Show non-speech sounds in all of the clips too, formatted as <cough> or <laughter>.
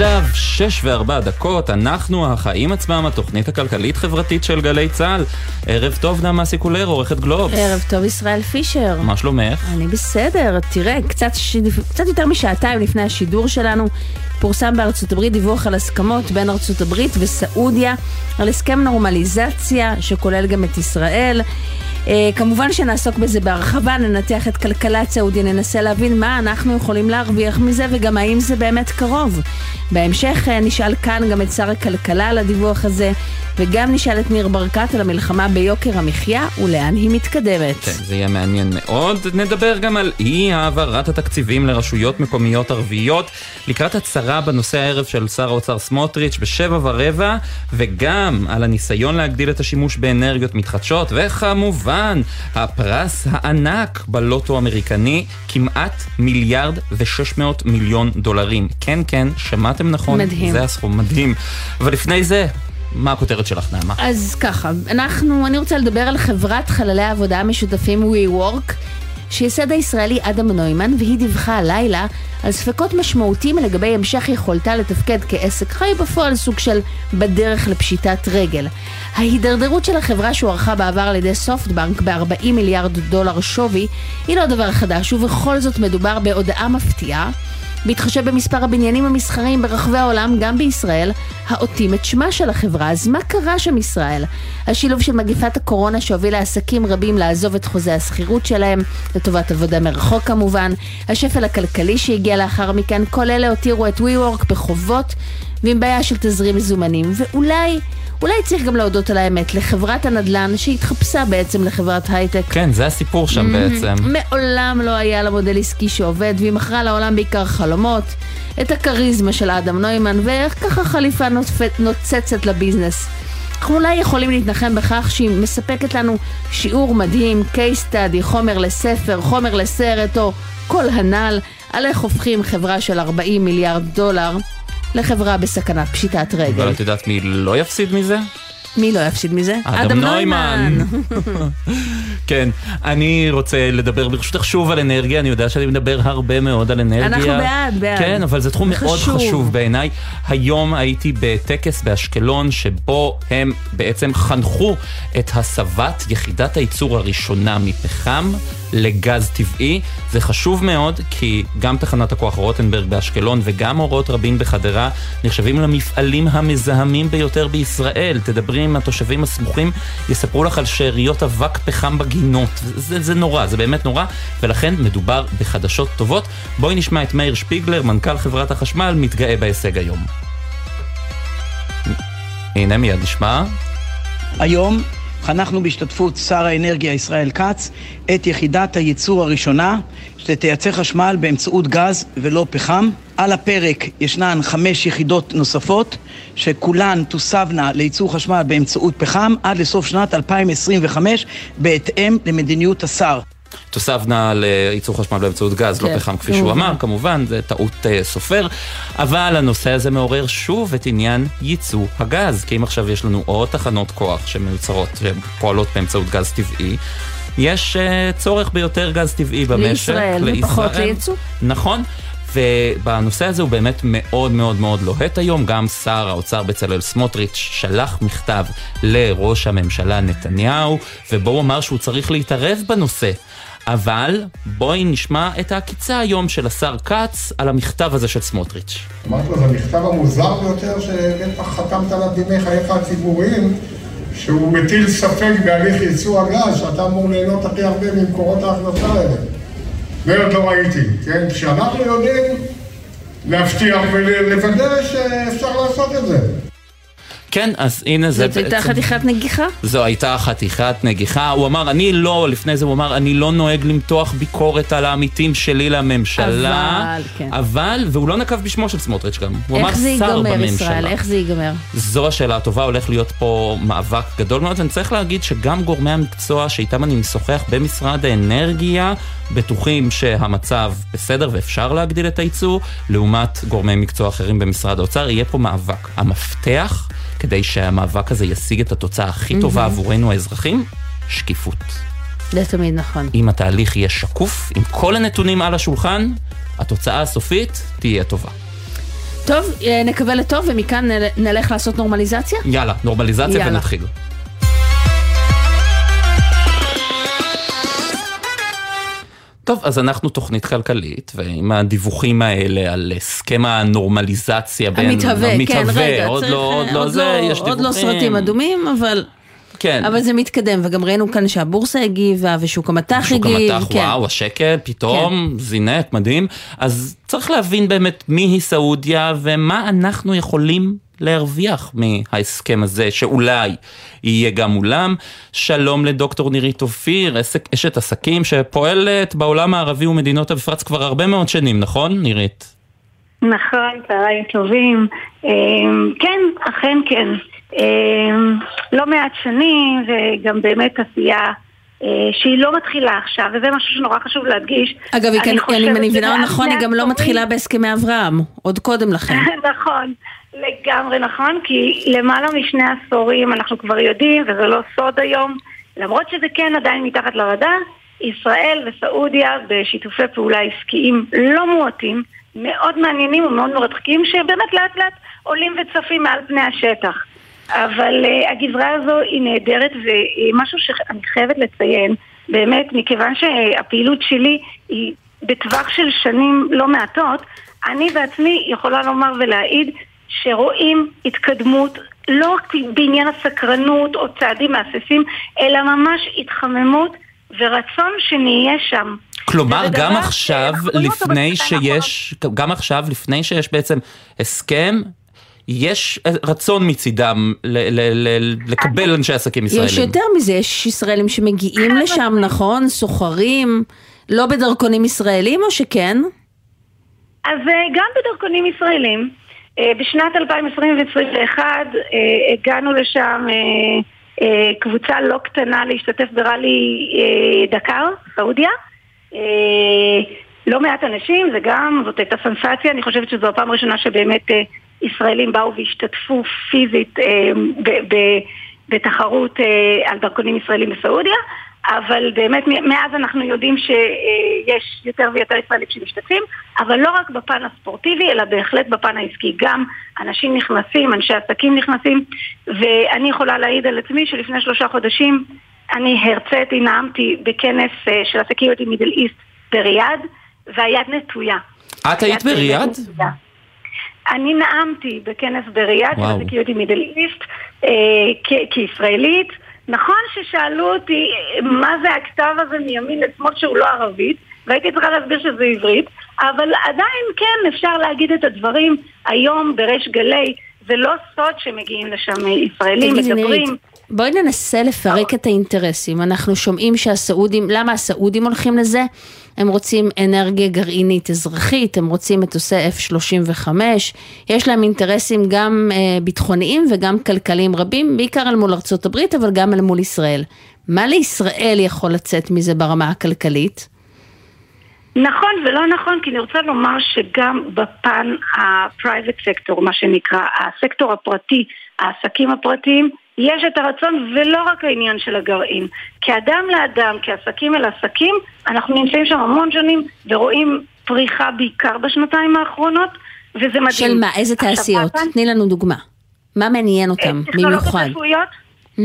עכשיו שש וארבע דקות, אנחנו החיים עצמם, התוכנית הכלכלית-חברתית של גלי צה"ל. ערב טוב נעמה סיקולר, עורכת גלובס. ערב טוב ישראל פישר. מה שלומך? אני בסדר, תראה, קצת, ש... קצת יותר משעתיים לפני השידור שלנו, פורסם בארצות הברית דיווח על הסכמות בין ארצות הברית וסעודיה, על הסכם נורמליזציה שכולל גם את ישראל. Uh, כמובן שנעסוק בזה בהרחבה, ננתח את כלכלת סעודיה, ננסה להבין מה אנחנו יכולים להרוויח מזה וגם האם זה באמת קרוב. בהמשך uh, נשאל כאן גם את שר הכלכלה על הדיווח הזה, וגם נשאל את ניר ברקת על המלחמה ביוקר המחיה ולאן היא מתקדמת. כן, זה יהיה מעניין מאוד. נדבר גם על אי העברת התקציבים לרשויות מקומיות ערביות, לקראת הצהרה בנושא הערב של שר האוצר סמוטריץ' בשבע ורבע, וגם על הניסיון להגדיל את השימוש באנרגיות מתחדשות, וכמובן, הפרס הענק בלוטו האמריקני, כמעט מיליארד ושש מאות מיליון דולרים. כן, כן, שמעתם נכון? מדהים. זה הסכום, מדהים. אבל לפני זה, מה הכותרת שלך, נעמה? אז ככה, אנחנו, אני רוצה לדבר על חברת חללי העבודה המשותפים WeWork, שייסד הישראלי אדם נוימן, והיא דיווחה הלילה על ספקות משמעותיים לגבי המשך יכולתה לתפקד כעסק חי בפועל, סוג של בדרך לפשיטת רגל. ההידרדרות של החברה שהוערכה בעבר על ידי סופטבנק ב-40 מיליארד דולר שווי, היא לא דבר חדש, ובכל זאת מדובר בהודעה מפתיעה. בהתחשב במספר הבניינים המסחריים ברחבי העולם, גם בישראל, העוטים את שמה של החברה. אז מה קרה שם ישראל? השילוב של מגיפת הקורונה שהובילה עסקים רבים לעזוב את חוזה השכירות שלהם, לטובת עבודה מרחוק כמובן, השפל הכלכלי שהגיע לאחר מכן, כל אלה הותירו את WeWork בחובות ועם בעיה של תזרים מזומנים, ואולי... אולי צריך גם להודות על האמת, לחברת הנדל"ן שהתחפשה בעצם לחברת הייטק. כן, זה הסיפור שם בעצם. מעולם לא היה לה מודל עסקי שעובד, והיא מכרה לעולם בעיקר חלומות, את הכריזמה של אדם נוימן, ואיך ככה חליפה נוצפ- נוצצת לביזנס. אנחנו אולי יכולים להתנחם בכך שהיא מספקת לנו שיעור מדהים, case study, חומר לספר, חומר לסרט, או כל הנ"ל, על איך הופכים חברה של 40 מיליארד דולר לחברה בסכנת פשיטת רגל. אבל את יודעת מי לא יפסיד מזה? מי לא יפסיד מזה? אדם נוימן. <laughs> כן, אני רוצה לדבר ברשותך שוב על אנרגיה, אני יודע שאני מדבר הרבה מאוד על אנרגיה. אנחנו בעד, בעד. כן, אבל זה תחום מאוד חשוב. חשוב בעיניי. היום הייתי בטקס באשקלון, שבו הם בעצם חנכו את הסבת יחידת הייצור הראשונה מפחם לגז טבעי. זה חשוב מאוד, כי גם תחנת הכוח רוטנברג באשקלון וגם אורות רבין בחדרה נחשבים למפעלים המזהמים ביותר בישראל. תדברי עם התושבים הסמוכים, יספרו לך על שאריות אבק פחם בגינות. זה, זה נורא, זה באמת נורא, ולכן מדובר בחדשות טובות. בואי נשמע את מאיר שפיגלר, מנכ"ל חברת החשמל, מתגאה בהישג היום. הנה, מיד נשמע. היום חנכנו בהשתתפות שר האנרגיה ישראל כץ את יחידת הייצור הראשונה שתייצר חשמל באמצעות גז ולא פחם. על הפרק ישנן חמש יחידות נוספות שכולן תוסבנה לייצור חשמל באמצעות פחם עד לסוף שנת 2025 בהתאם למדיניות השר. תוסבנה לייצור חשמל באמצעות גז, לא כן, פחם כפי שהוא. אמר, כמובן, זה טעות אה, סופר, אבל הנושא הזה מעורר שוב את עניין ייצוא הגז, כי אם עכשיו יש לנו עוד תחנות כוח שמיוצרות ופועלות באמצעות גז טבעי, יש אה, צורך ביותר גז טבעי במשק. לישראל, ופחות לייצוא. נכון. ובנושא הזה הוא באמת מאוד מאוד מאוד לוהט היום. גם שר האוצר בצלאל סמוטריץ' שלח מכתב לראש הממשלה נתניהו, ובו הוא אמר שהוא צריך להתערב בנושא. אבל בואי נשמע את העקיצה היום של השר כץ על המכתב הזה של סמוטריץ'. אמרתי לו, זה המכתב המוזר ביותר שבטח חתמת עליו בימי חייך הציבוריים, שהוא מטיל ספק בהליך ייצוא הגז, שאתה אמור ליהנות הכי הרבה ממקורות ההכנסה האלה. זה עוד לא ראיתי, כן? כשאנחנו יודעים להבטיח ולוודא שאפשר לעשות את זה. כן, אז הנה זה זאת הייתה בעצם- חתיכת נגיחה? זו הייתה חתיכת נגיחה. הוא אמר, אני לא, לפני זה הוא אמר, אני לא נוהג למתוח ביקורת על העמיתים שלי לממשלה. אבל, כן. אבל, והוא לא נקב בשמו של סמוטריץ' גם. הוא אמר איך זה שר ייגמר, בממשלה. ישראל? איך זה ייגמר? זו השאלה הטובה, הולך להיות פה מאבק גדול מאוד, ואני צריך להגיד שגם גורמי המקצוע שאיתם אני משוחח במשרד האנרגיה, בטוחים שהמצב בסדר ואפשר להגדיל את הייצוא, לעומת גורמי מקצוע אחרים במשרד האוצר, יהיה פה מאבק. המפתח, כדי שהמאבק הזה ישיג את התוצאה הכי טובה עבורנו האזרחים, שקיפות. זה תמיד נכון. אם התהליך יהיה שקוף, עם כל הנתונים על השולחן, התוצאה הסופית תהיה טובה. טוב, אה, נקווה לטוב, ומכאן נל- נלך לעשות נורמליזציה? יאללה, נורמליזציה יאללה. ונתחיל. טוב, אז אנחנו תוכנית כלכלית, ועם הדיווחים האלה על הסכם הנורמליזציה בין... המתהווה, כן, רגע, עוד צריך, לא, עוד אה, לא עוד זה, לא- יש עוד דיווחים. לא סרטים אדומים, אבל... כן. אבל זה מתקדם, וגם ראינו כאן שהבורסה הגיבה, ושוק המטח שוק הגיב. המטח, כן. וואו, השקל פתאום זינק, מדהים. אז צריך להבין באמת מי היא סעודיה ומה אנחנו יכולים להרוויח מההסכם הזה, שאולי יהיה גם מולם. שלום לדוקטור נירית אופיר, עסק, אשת עסקים שפועלת בעולם הערבי ומדינות המפרץ כבר הרבה מאוד שנים, נכון, נירית? נכון, צהריים טובים. אמ, כן, אכן כן. אמ, לא מעט שנים, וגם באמת עשייה אה, שהיא לא מתחילה עכשיו, וזה משהו שנורא חשוב להדגיש. אגב, היא אני כן- חושבת אם אני מבינה נכון, היא גם לא מתחילה בהסכמי אברהם, עוד קודם לכן. <laughs> נכון, לגמרי נכון, כי למעלה משני עשורים אנחנו כבר יודעים, וזה לא סוד היום, למרות שזה כן עדיין מתחת לרדאר, ישראל וסעודיה בשיתופי פעולה עסקיים לא מועטים, מאוד מעניינים ומאוד מרתקים, שבאמת לאט לאט עולים וצפים מעל פני השטח. אבל uh, הגזרה הזו היא נהדרת ומשהו שאני חייבת לציין, באמת, מכיוון שהפעילות שלי היא בטווח של שנים לא מעטות, אני בעצמי יכולה לומר ולהעיד שרואים התקדמות לא רק בעניין הסקרנות או צעדים מהססים, אלא ממש התחממות ורצון שנהיה שם. כלומר, גם עכשיו, לפני שיש, גם עכשיו, לפני שיש בעצם הסכם, יש רצון מצידם ל- ל- ל- לקבל אנשי עסקים ישראלים. יש יותר מזה, יש ישראלים שמגיעים לשם, נכון? סוחרים, לא בדרכונים ישראלים או שכן? אז אה, גם בדרכונים ישראלים, אה, בשנת 2020 ו-2021 הגענו לשם אה, אה, קבוצה לא קטנה להשתתף בראלי אה, דקר, סעודיה. אה, לא מעט אנשים, זה גם, זאת הייתה סנסציה, אני חושבת שזו הפעם הראשונה שבאמת אה, ישראלים באו והשתתפו פיזית אה, ב- ב- בתחרות אה, על דרכונים ישראלים בסעודיה, אבל באמת מאז אנחנו יודעים שיש יותר ויותר ישראלים שמשתתפים, אבל לא רק בפן הספורטיבי, אלא בהחלט בפן העסקי. גם אנשים נכנסים, אנשי עסקים נכנסים, ואני יכולה להעיד על עצמי שלפני שלושה חודשים אני הרציתי, נאמתי בכנס אה, של ה-Security Middle East בריאד, והיד נטויה. את היית בריאד? נטויה. אני נאמתי בכנס בריאד של. ה-Security Middle East אה, כישראלית. נכון ששאלו אותי מה זה הכתב הזה מימין לשמאל שהוא לא ערבית, והייתי צריכה להסביר שזה עברית, אבל עדיין כן אפשר להגיד את הדברים היום בריש גלי. זה לא סוד שמגיעים לשם ישראלים, מדברים. בואי ננסה לפרק את האינטרסים. אנחנו שומעים שהסעודים, למה הסעודים הולכים לזה? הם רוצים אנרגיה גרעינית אזרחית, הם רוצים מטוסי F-35, יש להם אינטרסים גם אה, ביטחוניים וגם כלכליים רבים, בעיקר אל מול ארצות הברית, אבל גם אל מול ישראל. מה לישראל יכול לצאת מזה ברמה הכלכלית? נכון ולא נכון, כי אני רוצה לומר שגם בפן ה-private sector, מה שנקרא, הסקטור הפרטי, העסקים הפרטיים, יש את הרצון ולא רק העניין של הגרעין. כאדם לאדם, כעסקים אל עסקים, אנחנו נמצאים שם המון שנים ורואים פריחה בעיקר בשנתיים האחרונות, וזה מדהים. של מה? איזה תעשיות? בפן- תני לנו דוגמה. מה מעניין אותם טכנולוגיות במיוחד? רפואיות,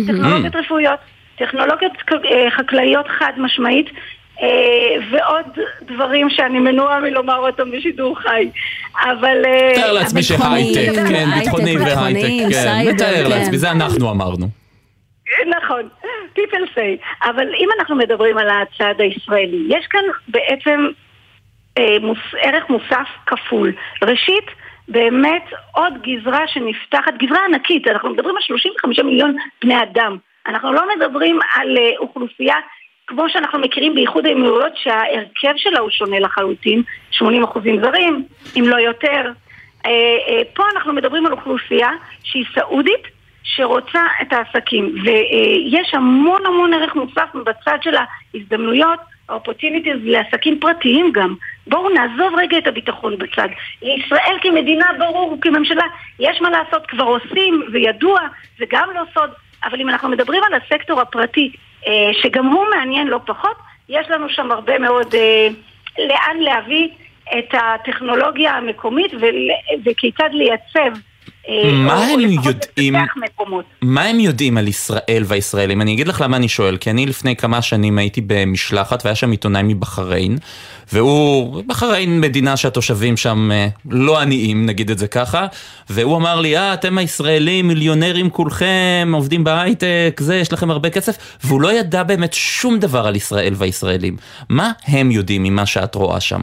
טכנולוגיות רפואיות, טכנולוגיות אה, חקלאיות חד משמעית, אה, ועוד דברים שאני מנועה מלומר אותם בשידור חי. אבל... אה, מתאר לעצמי שהייטק, כן, ביטחוני והייטק, כן, מתאר כן. לעצמי, זה אנחנו אמרנו. נכון, people say. אבל אם אנחנו מדברים על הצד הישראלי, יש כאן בעצם אה, ערך מוסף כפול. ראשית, באמת עוד גזרה שנפתחת, גזרה ענקית, אנחנו מדברים על 35 מיליון בני אדם. אנחנו לא מדברים על אה, אוכלוסייה כמו שאנחנו מכירים באיחוד האמירויות שההרכב שלה הוא שונה לחלוטין, 80 אחוזים זרים, אם לא יותר. אה, אה, פה אנחנו מדברים על אוכלוסייה שהיא סעודית, שרוצה את העסקים, ויש המון המון ערך מוסף בצד של ההזדמנויות, ה-opportunities לעסקים פרטיים גם. בואו נעזוב רגע את הביטחון בצד. ישראל כמדינה, ברור, כממשלה, יש מה לעשות, כבר עושים, וידוע, זה גם לא סוד, אבל אם אנחנו מדברים על הסקטור הפרטי, שגם הוא מעניין לא פחות, יש לנו שם הרבה מאוד אה, לאן להביא. את הטכנולוגיה המקומית וכיצד לייצב אה, מה הם יודעים, מה הם יודעים על ישראל והישראלים? אני אגיד לך למה אני שואל, כי אני לפני כמה שנים הייתי במשלחת והיה שם עיתונאי מבחריין, והוא, בחריין מדינה שהתושבים שם אה, לא עניים, נגיד את זה ככה, והוא אמר לי, אה, אתם הישראלים מיליונרים כולכם, עובדים בהייטק, זה, יש לכם הרבה כסף, והוא לא ידע באמת שום דבר על ישראל והישראלים. מה הם יודעים ממה שאת רואה שם?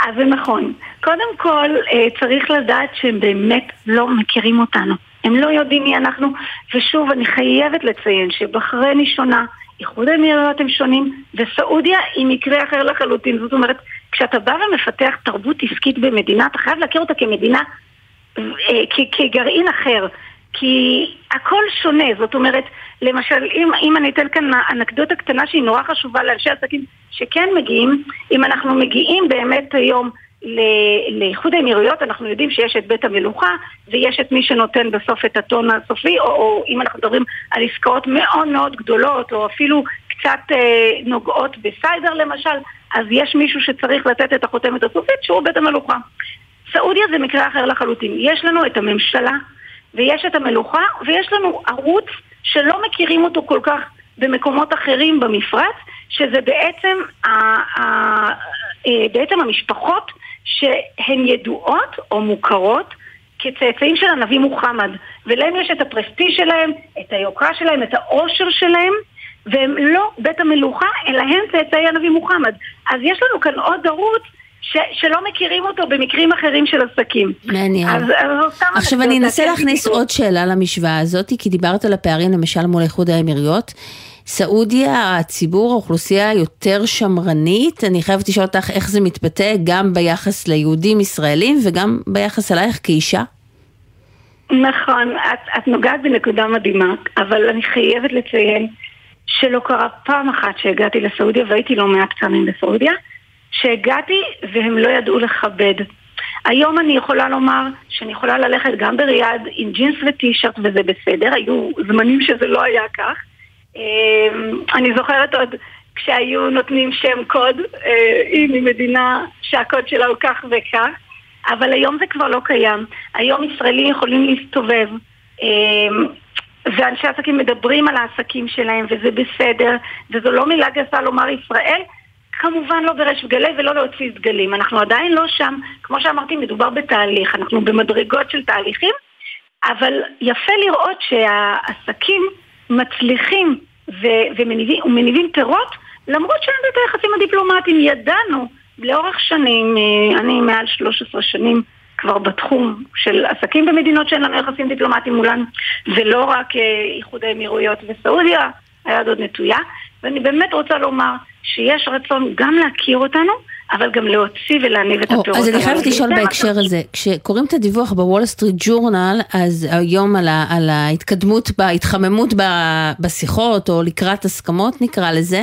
אז זה נכון. קודם כל, אה, צריך לדעת שהם באמת לא מכירים אותנו. הם לא יודעים מי אנחנו, ושוב, אני חייבת לציין שבחריין היא שונה, איחוד האמירויות הם שונים, וסעודיה היא מקרה אחר לחלוטין. זאת אומרת, כשאתה בא ומפתח תרבות עסקית במדינה, אתה חייב להכיר אותה כמדינה, אה, כגרעין אחר. כי הכל שונה, זאת אומרת, למשל, אם, אם אני אתן כאן אנקדוטה קטנה שהיא נורא חשובה לאנשי עסקים שכן מגיעים, אם אנחנו מגיעים באמת היום לאיחוד האמירויות, אנחנו יודעים שיש את בית המלוכה ויש את מי שנותן בסוף את הטון הסופי, או, או אם אנחנו מדברים על עסקאות מאוד מאוד גדולות, או אפילו קצת אה, נוגעות בסיידר למשל, אז יש מישהו שצריך לתת את החותמת הסופית שהוא בית המלוכה. סעודיה זה מקרה אחר לחלוטין. יש לנו את הממשלה ויש את המלוכה ויש לנו ערוץ שלא מכירים אותו כל כך במקומות אחרים במפרץ, שזה בעצם, ה, ה, אה, בעצם המשפחות שהן ידועות או מוכרות כצאצאים של הנביא מוחמד, ולהם יש את הפרסטיז' שלהם, את היוקרה שלהם, את העושר שלהם, והם לא בית המלוכה, אלא הם צאצאי הנביא מוחמד. אז יש לנו כאן עוד ערוץ ש, שלא מכירים אותו במקרים אחרים של עסקים. מעניין. אז, אז עכשיו אני אנסה להכניס עוד שאלה למשוואה הזאת, כי דיברת על הפערים למשל מול איחוד האמירויות. סעודיה, הציבור, האוכלוסייה יותר שמרנית, אני חייבת לשאול אותך איך זה מתבטא גם ביחס ליהודים ישראלים וגם ביחס אלייך כאישה. נכון, את, את נוגעת בנקודה מדהימה, אבל אני חייבת לציין שלא קרה פעם אחת שהגעתי לסעודיה, והייתי לא מעט פעמים בסעודיה, שהגעתי והם לא ידעו לכבד. היום אני יכולה לומר שאני יכולה ללכת גם בריאד עם ג'ינס וטישרט וזה בסדר, היו זמנים שזה לא היה כך. אמ, אני זוכרת עוד כשהיו נותנים שם קוד, אה, היא מדינה שהקוד שלה הוא כך וכך, אבל היום זה כבר לא קיים. היום ישראלים יכולים להסתובב, אמ, ואנשי עסקים מדברים על העסקים שלהם, וזה בסדר, וזו לא מילה גסה לומר ישראל, כמובן לא בריש גלי ולא להוציא סגלים. אנחנו עדיין לא שם, כמו שאמרתי, מדובר בתהליך, אנחנו במדרגות של תהליכים, אבל יפה לראות שהעסקים מצליחים ומניבים פירות, למרות שאין את היחסים הדיפלומטיים. ידענו לאורך שנים, אה, אני מעל 13 שנים כבר בתחום של עסקים במדינות שאין לנו יחסים דיפלומטיים מולן, ולא רק אה, איחוד האמירויות וסעודיה, היד עוד נטויה. ואני באמת רוצה לומר שיש רצון גם להכיר אותנו, אבל גם להוציא ולהניב את הפירות. אז אני חייבת לשאול בהקשר הזה, כשקוראים את הדיווח בוול סטריט ג'ורנל, אז היום על, ה, על ההתקדמות, בהתחממות בשיחות, או לקראת הסכמות נקרא לזה,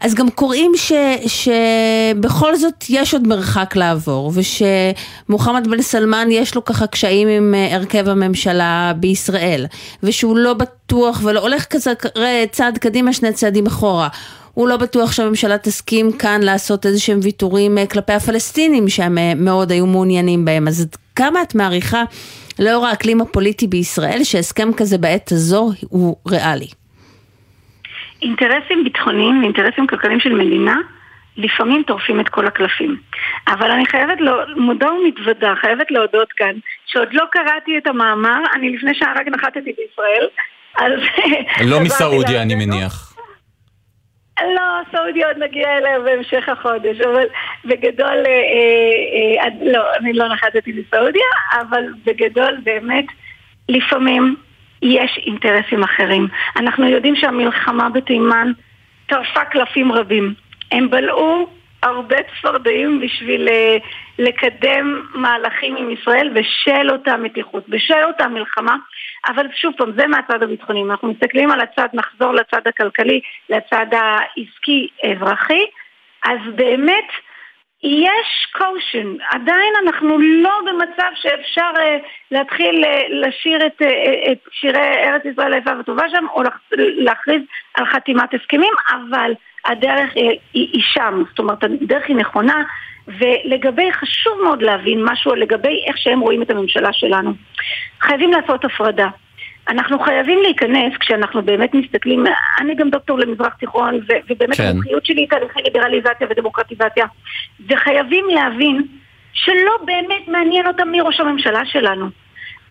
אז גם קוראים ש, שבכל זאת יש עוד מרחק לעבור, ושמוחמד בן סלמן יש לו ככה קשיים עם אה, הרכב הממשלה בישראל, ושהוא לא בטוח ולא הולך כזה צעד קדימה שני צעדים אחורה. הוא לא בטוח שהממשלה תסכים כאן לעשות איזה שהם ויתורים אה, כלפי הפלסטינים שהם אה, מאוד היו מעוניינים בהם. אז כמה את מעריכה לאור האקלים הפוליטי בישראל שהסכם כזה בעת הזו הוא ריאלי? אינטרסים ביטחוניים ואינטרסים כלכליים של מדינה לפעמים טורפים את כל הקלפים. אבל אני חייבת, לא, מודה ומתוודה, חייבת להודות כאן, שעוד לא קראתי את המאמר, אני לפני שעה רק נחתתי בישראל, אז... לא מסעודיה אני מניח. לא, סעודיה עוד נגיע אליה בהמשך החודש, אבל בגדול, אה, אה, אה, לא, אני לא נחתתי לסעודיה, אבל בגדול באמת, לפעמים יש אינטרסים אחרים. אנחנו יודעים שהמלחמה בתימן טרפה קלפים רבים. הם בלעו הרבה צפרדעים בשביל אה, לקדם מהלכים עם ישראל בשל אותה מתיחות, בשל אותה מלחמה, אבל שוב פעם, זה מהצד הביטחוני. אנחנו מסתכלים על הצד, נחזור לצד הכלכלי, לצד העסקי-אזרחי, אז באמת יש קושן, עדיין אנחנו לא במצב שאפשר uh, להתחיל uh, לשיר את, uh, את שירי ארץ ישראל היפה וטובה שם, או להכריז על חתימת הסכמים, אבל הדרך היא, היא, היא שם, זאת אומרת הדרך היא נכונה, ולגבי, חשוב מאוד להבין משהו לגבי איך שהם רואים את הממשלה שלנו. חייבים לעשות הפרדה. אנחנו חייבים להיכנס, כשאנחנו באמת מסתכלים, אני גם דוקטור למזרח תיכון, ובאמת כן. המומחיות שלי היא תהליכי ליברליזציה ודמוקרטיזציה, וחייבים להבין שלא באמת מעניין אותם מי ראש הממשלה שלנו.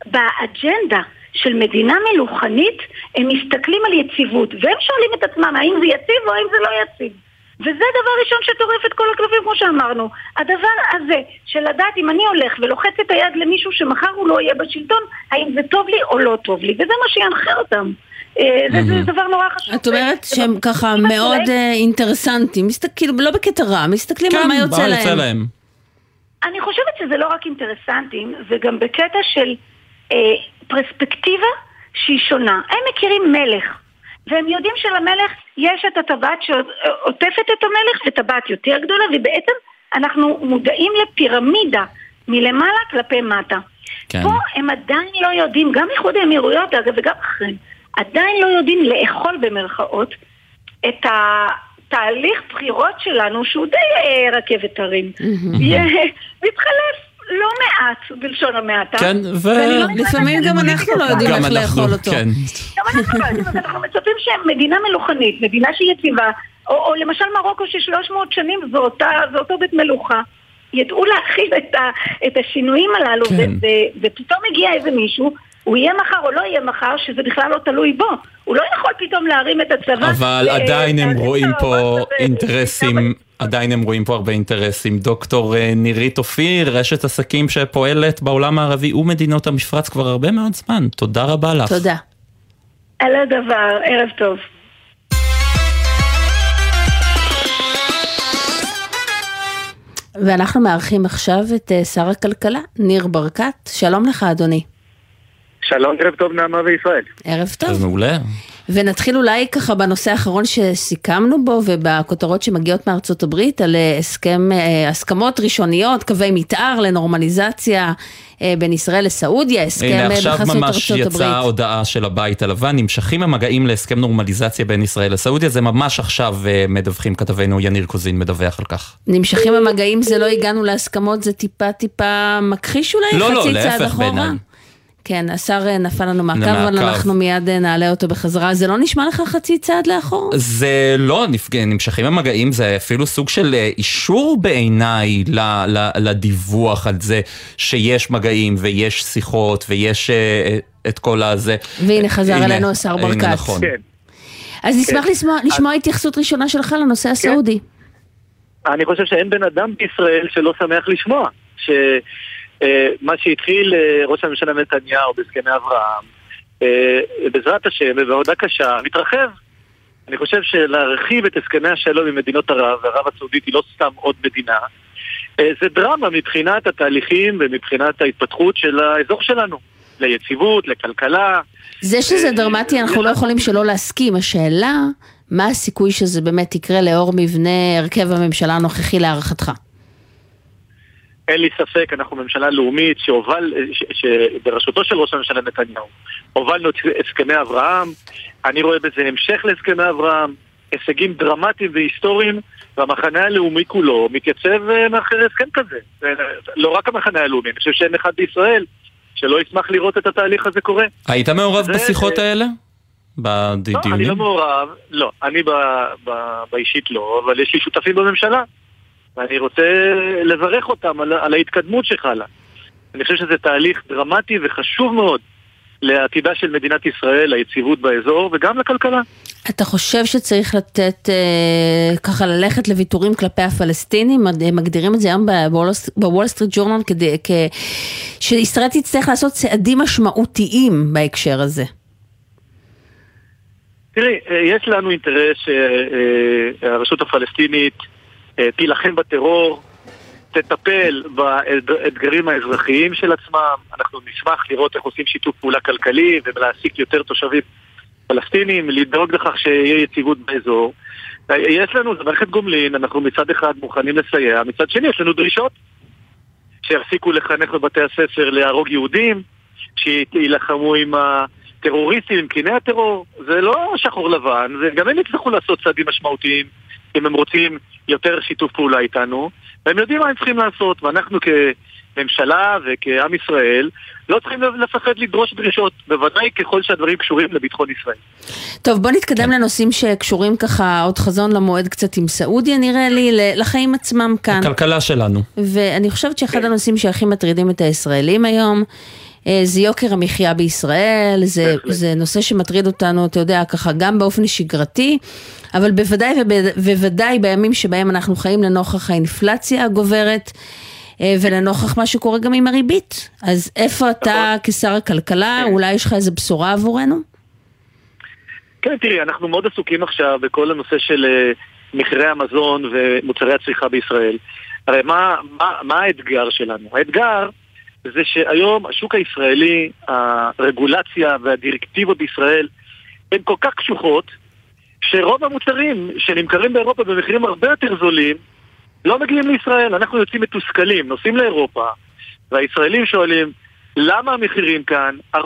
באג'נדה של מדינה מלוכנית, הם מסתכלים על יציבות, והם שואלים את עצמם האם זה יציב או האם זה לא יציב. וזה דבר ראשון שטורף את כל הכלבים, כמו שאמרנו. הדבר הזה, של לדעת אם אני הולך ולוחץ את היד למישהו שמחר הוא לא יהיה בשלטון, האם זה טוב לי או לא טוב לי, וזה מה שינחה אותם. אה, זה, זה דבר נורא חשוב. את אומרת שהם ככה מאוד אה, אינטרסנטים, כאילו לא בקטע רע, מסתכלים על כן, מה יוצא להם. אני חושבת שזה לא רק אינטרסנטים, זה גם בקטע של אה, פרספקטיבה שהיא שונה. הם מכירים מלך. והם יודעים שלמלך יש את הטבעת שעוטפת את המלך וטבעת יותר גדולה, ובעצם אנחנו מודעים לפירמידה מלמעלה כלפי מטה. כן. פה הם עדיין לא יודעים, גם איחוד האמירויות אגב וגם אחרים, עדיין לא יודעים לאכול במרכאות את התהליך בחירות שלנו שהוא די אה, רכבת הרים. מתחלף. לא מעט, בלשון המעטה. כן, ולפעמים לא גם אנחנו לא יודעים איך לאכול אותו. כן. גם אנחנו לא יודעים, אנחנו מצפים שמדינה מלוכנית, מדינה שהיא יציבה, או למשל מרוקו ש-300 שנים זה אותו בית מלוכה. ידעו להכיל את השינויים הללו, כן. ופתאום הגיע איזה מישהו, הוא יהיה מחר או לא יהיה מחר, שזה בכלל לא תלוי בו. הוא לא יכול פתאום להרים את הצבא. אבל עדיין הם רואים פה אינטרסים עדיין הם רואים פה הרבה אינטרסים. דוקטור אה, נירית אופיר, רשת עסקים שפועלת בעולם הערבי ומדינות המפרץ כבר הרבה מאוד זמן. תודה רבה לך. תודה. על הדבר, ערב טוב. ואנחנו מארחים עכשיו את אה, שר הכלכלה, ניר ברקת. שלום לך, אדוני. שלום, ערב טוב נעמה וישראל. ערב טוב. אז מעולה. ונתחיל אולי ככה בנושא האחרון שסיכמנו בו ובכותרות שמגיעות מארצות הברית על אה, הסכם, אה, הסכמות ראשוניות, קווי מתאר לנורמליזציה אה, בין ישראל לסעודיה, הסכם בחסות ארצות הברית. הנה עכשיו ממש יצאה הודעה של הבית הלבן, נמשכים המגעים להסכם נורמליזציה בין ישראל לסעודיה, זה ממש עכשיו מדווחים כתבנו יניר קוזין מדווח על כך. נמשכים המגעים זה לא הגענו להסכמות, זה טיפה טיפה מכחיש אולי לא, לא לא? לא, לא, להפך בעיניי. כן, השר אה, נפל לנו מעקב, אבל אנחנו מיד אה, נעלה אותו בחזרה. זה לא נשמע לך חצי צעד לאחור? זה לא, נמשכים המגעים, זה אפילו סוג של אה, אישור בעיניי לדיווח על זה שיש מגעים ויש שיחות ויש את כל הזה. והנה חזר אלינו השר ברקת. הנה, נכון. כן. אז נשמח כן. לשמוע, לשמוע התייחסות ראשונה שלך לנושא הסעודי. אני חושב שאין בן אדם בישראל שלא שמח לשמוע. אה, מה שהתחיל אה, ראש הממשלה נתניהו בהסכמי אברהם, אה, בעזרת השם ובעבודה קשה, מתרחב. אני חושב שלהרחיב את הסכמי השלום עם מדינות ערב, וערב הסעודית היא לא סתם עוד מדינה, זה דרמה מבחינת התהליכים ומבחינת ההתפתחות של האזור שלנו. ליציבות, לכלכלה. זה שזה דרמטי, אנחנו לא יכולים שלא להסכים. השאלה, מה הסיכוי שזה באמת יקרה לאור מבנה הרכב הממשלה הנוכחי להערכתך? אין לי ספק, אנחנו ממשלה לאומית שהובל, שבראשותו של ראש הממשלה נתניהו הובלנו את הסכמי אברהם, אני רואה בזה המשך להסכמי אברהם, הישגים דרמטיים והיסטוריים, והמחנה הלאומי כולו מתייצב אה, מאחורי הסכם כזה. אה, לא רק המחנה הלאומי, אני חושב שאין אחד בישראל שלא ישמח לראות את התהליך הזה קורה. היית מעורב זה, בשיחות האלה? בדיונים? לא, אני לא מעורב, לא, אני ב, ב, באישית לא, אבל יש לי שותפים בממשלה. ואני רוצה לברך אותם על, על ההתקדמות שחלה. אני חושב שזה תהליך דרמטי וחשוב מאוד לעתידה של מדינת ישראל, ליציבות באזור וגם לכלכלה. אתה חושב שצריך לתת, אה, ככה ללכת לוויתורים כלפי הפלסטינים? הם מגדירים את זה היום בוול סטריט ג'ורנל כדי, כ, שישראל תצטרך לעשות צעדים משמעותיים בהקשר הזה. תראי, אה, יש לנו אינטרס שהרשות הפלסטינית אה, תילחם בטרור, תטפל באתגרים האזרחיים של עצמם. אנחנו נשמח לראות איך עושים שיתוף פעולה כלכלי ולהעסיק יותר תושבים פלסטינים, לדאוג לכך שיהיה יציבות באזור. יש לנו, זה מערכת גומלין, אנחנו מצד אחד מוכנים לסייע, מצד שני יש לנו דרישות. שיפסיקו לחנך בבתי הספר להרוג יהודים, שיילחמו עם הטרוריסטים, עם קיני הטרור, זה לא שחור לבן, זה, גם הם יצטרכו לעשות צעדים משמעותיים אם הם רוצים יותר שיתוף פעולה איתנו, והם יודעים מה הם צריכים לעשות, ואנחנו כממשלה וכעם ישראל לא צריכים לפחד לדרוש דרישות, בוודאי ככל שהדברים קשורים לביטחון ישראל. טוב, בוא נתקדם לנושאים שקשורים ככה עוד חזון למועד קצת עם סעודיה נראה לי, לחיים עצמם כאן. הכלכלה שלנו. ואני חושבת שאחד הנושאים שהכי מטרידים את הישראלים היום זה יוקר המחיה בישראל, זה, זה נושא שמטריד אותנו, אתה יודע, ככה גם באופן שגרתי, אבל בוודאי ובוודאי בימים שבהם אנחנו חיים לנוכח האינפלציה הגוברת. אה, ולנוכח מה שקורה גם עם הריבית. אז איפה אתה נכון. כשר הכלכלה, כן. אולי יש לך איזה בשורה עבורנו? כן, תראי, אנחנו מאוד עסוקים עכשיו בכל הנושא של אה, מחירי המזון ומוצרי הצריכה בישראל. הרי מה, מה, מה האתגר שלנו? האתגר זה שהיום השוק הישראלי, הרגולציה והדירקטיבות בישראל הן כל כך קשוחות, שרוב המוצרים שנמכרים באירופה במחירים הרבה יותר זולים, לא מגיעים לישראל. אנחנו יוצאים מתוסכלים, נוסעים לאירופה, והישראלים שואלים, למה המחירים כאן 40-50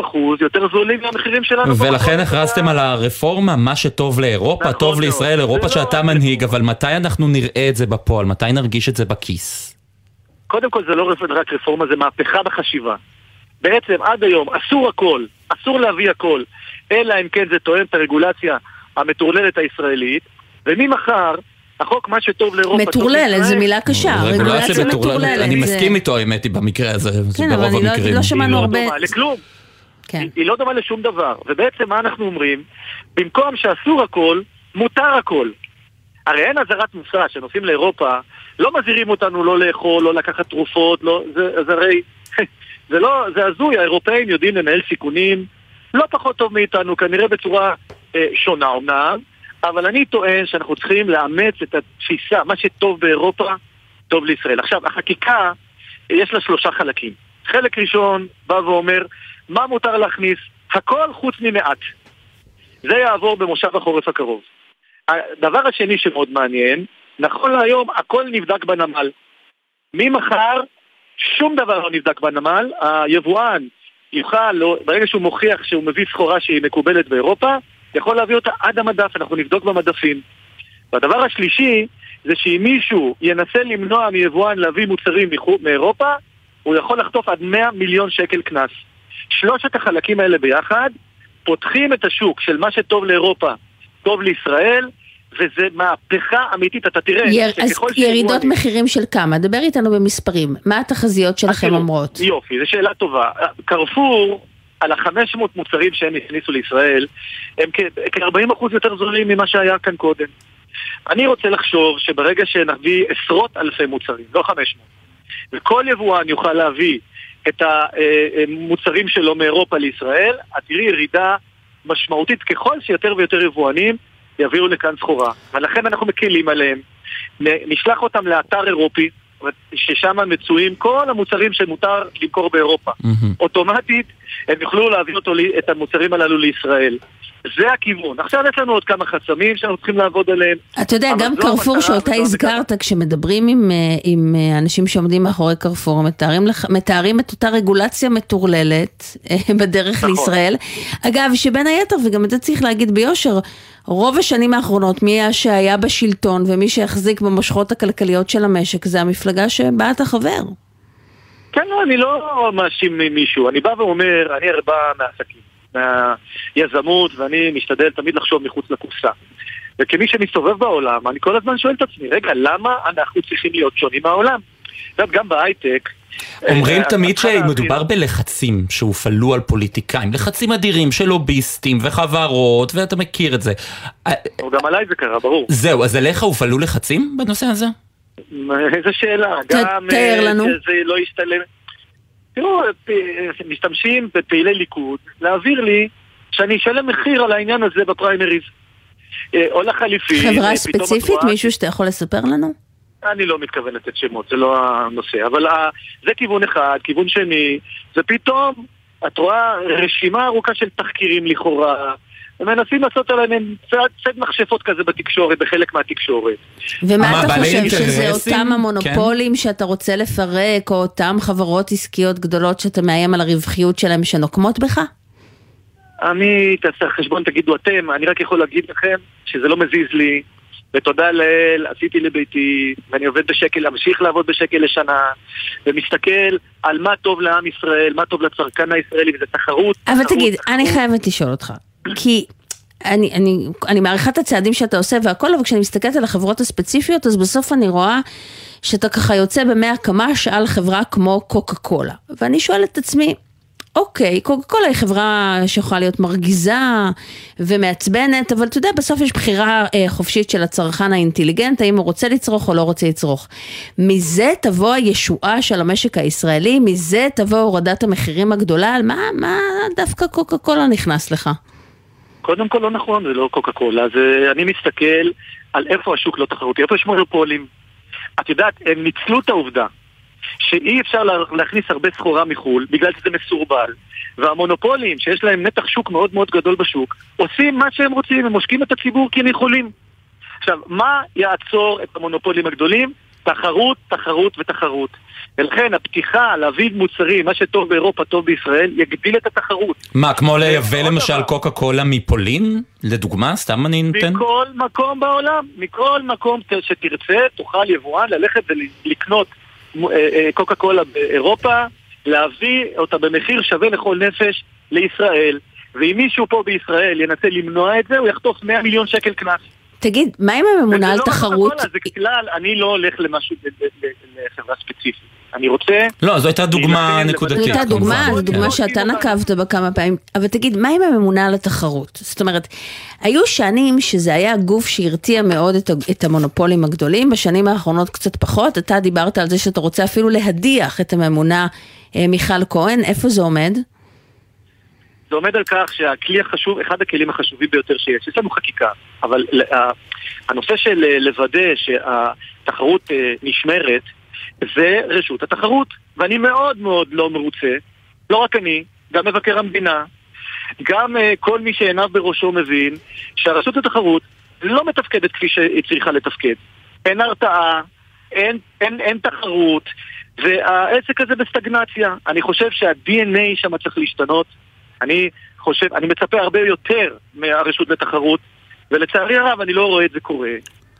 אחוז יותר זולים מהמחירים שלנו? ולכן הכרזתם על הרפורמה, מה שטוב לאירופה, נכון טוב לישראל, אירופה שאתה לא מנהיג, אבל מתי אנחנו נראה את זה בפועל? מתי נרגיש את זה בכיס? קודם כל זה לא רק רפורמה, זה מהפכה בחשיבה. בעצם עד היום אסור הכל, אסור להביא הכל, אלא אם כן זה תואם את הרגולציה המטורללת הישראלית, וממחר החוק, מה שטוב לאירופה... מטורלל, איזו מילה קשה, רגולציה מטורללת. אני מסכים איתו, האמת היא, במקרה הזה, כן, ברוב המקרים. כן, אבל לא שמענו הרבה... היא לא דומה לכלום. כן. היא לא דומה לשום דבר. ובעצם מה אנחנו אומרים? במקום שאסור הכל, מותר הכל. הרי אין אזהרת מוסע שנוסעים לאירופה, לא מזהירים אותנו לא לאכול, לא לקחת תרופות, לא, זה, זה הרי, <laughs> זה לא, זה הזוי, האירופאים יודעים לנהל סיכונים לא פחות טוב מאיתנו, כנראה בצורה אה, שונה אומנם, אבל אני טוען שאנחנו צריכים לאמץ את התפיסה, מה שטוב באירופה, טוב לישראל. עכשיו, החקיקה, יש לה שלושה חלקים. חלק ראשון בא ואומר, מה מותר להכניס? הכל חוץ ממעט. זה יעבור במושב החורף הקרוב. הדבר השני שמאוד מעניין, נכון להיום הכל נבדק בנמל. ממחר שום דבר לא נבדק בנמל, היבואן יוכל, לא, ברגע שהוא מוכיח שהוא מביא סחורה שהיא מקובלת באירופה, יכול להביא אותה עד המדף, אנחנו נבדוק במדפים. והדבר השלישי, זה שאם מישהו ינסה למנוע מיבואן להביא מוצרים מאירופה, הוא יכול לחטוף עד 100 מיליון שקל קנס. שלושת החלקים האלה ביחד פותחים את השוק של מה שטוב לאירופה, טוב לישראל, וזה מהפכה אמיתית, אתה תראה, יר, אז ירידות אני... מחירים של כמה? דבר איתנו במספרים. מה התחזיות שלכם אומרות? יופי, זו שאלה טובה. קרפור על ה-500 מוצרים שהם הכניסו לישראל, הם כ-40% יותר זולים ממה שהיה כאן קודם. אני רוצה לחשוב שברגע שנביא עשרות אלפי מוצרים, לא 500, וכל יבואן יוכל להביא את המוצרים שלו מאירופה לישראל, את תראי ירידה משמעותית ככל שיותר ויותר יבואנים יביאו לכאן סחורה. ולכן אנחנו מקלים עליהם, נשלח אותם לאתר אירופי, ששם מצויים כל המוצרים שמותר למכור באירופה. Mm-hmm. אוטומטית הם יוכלו להביא אותו, את המוצרים הללו לישראל. זה הכיוון. עכשיו יש לנו עוד כמה חסמים שאנחנו צריכים לעבוד עליהם. אתה יודע, גם קרפור שאותה הזכרת, כשמדברים עם, אה, עם אה, אנשים שעומדים מאחורי קרפור, מתארים, מתארים את אותה רגולציה מטורללת אה, <laughs> בדרך נכון. לישראל. אגב, שבין היתר, וגם את זה צריך להגיד ביושר, רוב השנים האחרונות, מי שהיה בשלטון ומי שהחזיק במושכות הכלכליות של המשק, זה המפלגה שבה אתה חבר. כן, לא, אני לא מאשים מישהו. אני בא ואומר, אני הרי בא מהעסקים, מהיזמות, ואני משתדל תמיד לחשוב מחוץ לקופסה. וכמי שמסתובב בעולם, אני כל הזמן שואל את עצמי, רגע, למה אנחנו צריכים להיות שונים מהעולם? את יודעת, גם בהייטק, אומרים אה, תמיד שמדובר בלחצים שהופעלו על פוליטיקאים, לחצים אדירים של לוביסטים וחברות, ואתה מכיר את זה. גם עליי זה קרה, ברור. זהו, אז עליך הופעלו לחצים בנושא הזה? <laughs> איזה שאלה. תאר אה, לנו. זה לא ישתלם. תראו, משתמשים בפעילי ליכוד להעביר לי שאני אשלם מחיר על העניין הזה בפריימריז. אה, או לחליפין. חברה ספציפית? מישהו שאתה יכול לספר לנו? אני לא מתכוון לתת שמות, זה לא הנושא. אבל זה כיוון אחד. כיוון שני, זה פתאום, את רואה רשימה ארוכה של תחקירים לכאורה, ומנסים לעשות עליהם צד מכשפות כזה בתקשורת, בחלק מהתקשורת. ומה אתה חושב, שזה אותם כן. המונופולים כן. שאתה רוצה לפרק, או אותם חברות עסקיות גדולות שאתה מאיים על הרווחיות שלהם שנוקמות בך? אני, תעשה חשבון, תגידו אתם, אני רק יכול להגיד לכם שזה לא מזיז לי, ותודה לאל, עשיתי לביתי, ואני עובד בשקל, אמשיך לעבוד בשקל לשנה, ומסתכל על מה טוב לעם ישראל, מה טוב לצרכן הישראלי, וזה תחרות. אבל תחרות, תגיד, תחרות. אני חייבת לשאול אותך, כי... אני, אני, אני מעריכה את הצעדים שאתה עושה והכל, אבל כשאני מסתכלת על החברות הספציפיות, אז בסוף אני רואה שאתה ככה יוצא במאה קמ"ש על חברה כמו קוקה קולה. ואני שואלת את עצמי, אוקיי, קוקה קולה היא חברה שיכולה להיות מרגיזה ומעצבנת, אבל אתה יודע, בסוף יש בחירה אה, חופשית של הצרכן האינטליגנט, האם הוא רוצה לצרוך או לא רוצה לצרוך. מזה תבוא הישועה של המשק הישראלי, מזה תבוא הורדת המחירים הגדולה, על מה, מה דווקא קוקה קולה נכנס לך? קודם כל לא נכון, זה לא קוקה קולה, זה, אני מסתכל על איפה השוק לא תחרותי, איפה יש מונופולים. את יודעת, הם ניצלו את העובדה שאי אפשר להכניס הרבה סחורה מחו"ל בגלל שזה מסורבל והמונופולים שיש להם נתח שוק מאוד מאוד גדול בשוק עושים מה שהם רוצים, הם מושקים את הציבור כי הם יכולים עכשיו, מה יעצור את המונופולים הגדולים? תחרות, תחרות ותחרות ולכן הפתיחה להביא מוצרים, מה שטוב באירופה טוב בישראל, יגדיל את התחרות. מה, כמו לייבא למשל קוקה קולה מפולין? לדוגמה, סתם אני נותן? מכל מקום בעולם, מכל מקום שתרצה, תוכל יבואן ללכת ולקנות אה, אה, קוקה קולה באירופה, להביא אותה במחיר שווה לכל נפש לישראל. ואם מישהו פה בישראל ינסה למנוע את זה, הוא יחטוף 100 מיליון שקל קנס. תגיד, מה עם הממונה על תחרות? זה כלל, אני לא הולך למשהו, לחברה ספציפית. אני רוצה... לא, זו הייתה דוגמה נקודתית. זו הייתה דוגמה, זו דוגמה שאתה נקבת בה כמה פעמים. אבל תגיד, מה עם הממונה על התחרות? זאת אומרת, היו שנים שזה היה גוף שהרתיע מאוד את המונופולים הגדולים, בשנים האחרונות קצת פחות. אתה דיברת על זה שאתה רוצה אפילו להדיח את הממונה אה, מיכל כהן, איפה זה עומד? זה עומד על כך שהכלי החשוב, אחד הכלים החשובים ביותר שיש, יש לנו חקיקה, אבל הנושא של אה, לוודא שהתחרות אה, נשמרת, זה רשות התחרות. ואני מאוד מאוד לא מרוצה, לא רק אני, גם מבקר המדינה, גם uh, כל מי שעיניו בראשו מבין שהרשות התחרות לא מתפקדת כפי שהיא צריכה לתפקד. אין הרתעה, אין, אין, אין תחרות, והעסק הזה בסטגנציה. אני חושב שה-DNA שם צריך להשתנות. אני חושב, אני מצפה הרבה יותר מהרשות לתחרות, ולצערי הרב אני לא רואה את זה קורה.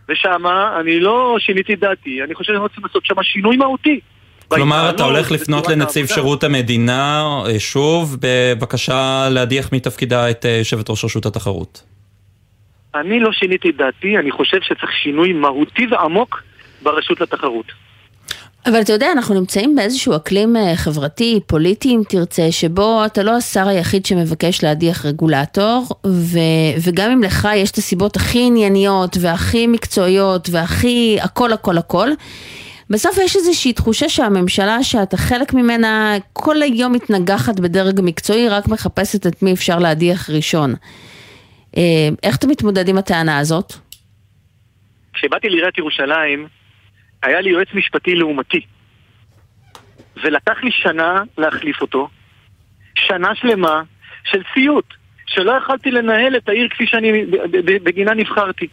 ושמה אני לא שיניתי דעתי, אני חושב שאנחנו צריכים לעשות שם שינוי מהותי. כלומר, אתה הולך לפנות לנציב שירות המדינה אה, שוב בבקשה להדיח מתפקידה את אה, יושבת ראש רשות התחרות. אני לא שיניתי את דעתי, אני חושב שצריך שינוי מהותי ועמוק ברשות לתחרות. אבל אתה יודע, אנחנו נמצאים באיזשהו אקלים אה, חברתי, פוליטי אם תרצה, שבו אתה לא השר היחיד שמבקש להדיח רגולטור, ו, וגם אם לך יש את הסיבות הכי ענייניות והכי מקצועיות והכי הכל הכל הכל, בסוף יש איזושהי תחושה שהממשלה שאתה חלק ממנה כל היום מתנגחת בדרג מקצועי, רק מחפשת את מי אפשר להדיח ראשון. אה, איך אתה מתמודד עם הטענה הזאת? כשבאתי לעיריית ירושלים, היה לי יועץ משפטי לעומתי. ולקח לי שנה להחליף אותו, שנה שלמה של סיוט, שלא יכלתי לנהל את העיר כפי שאני בגינה נבחרתי.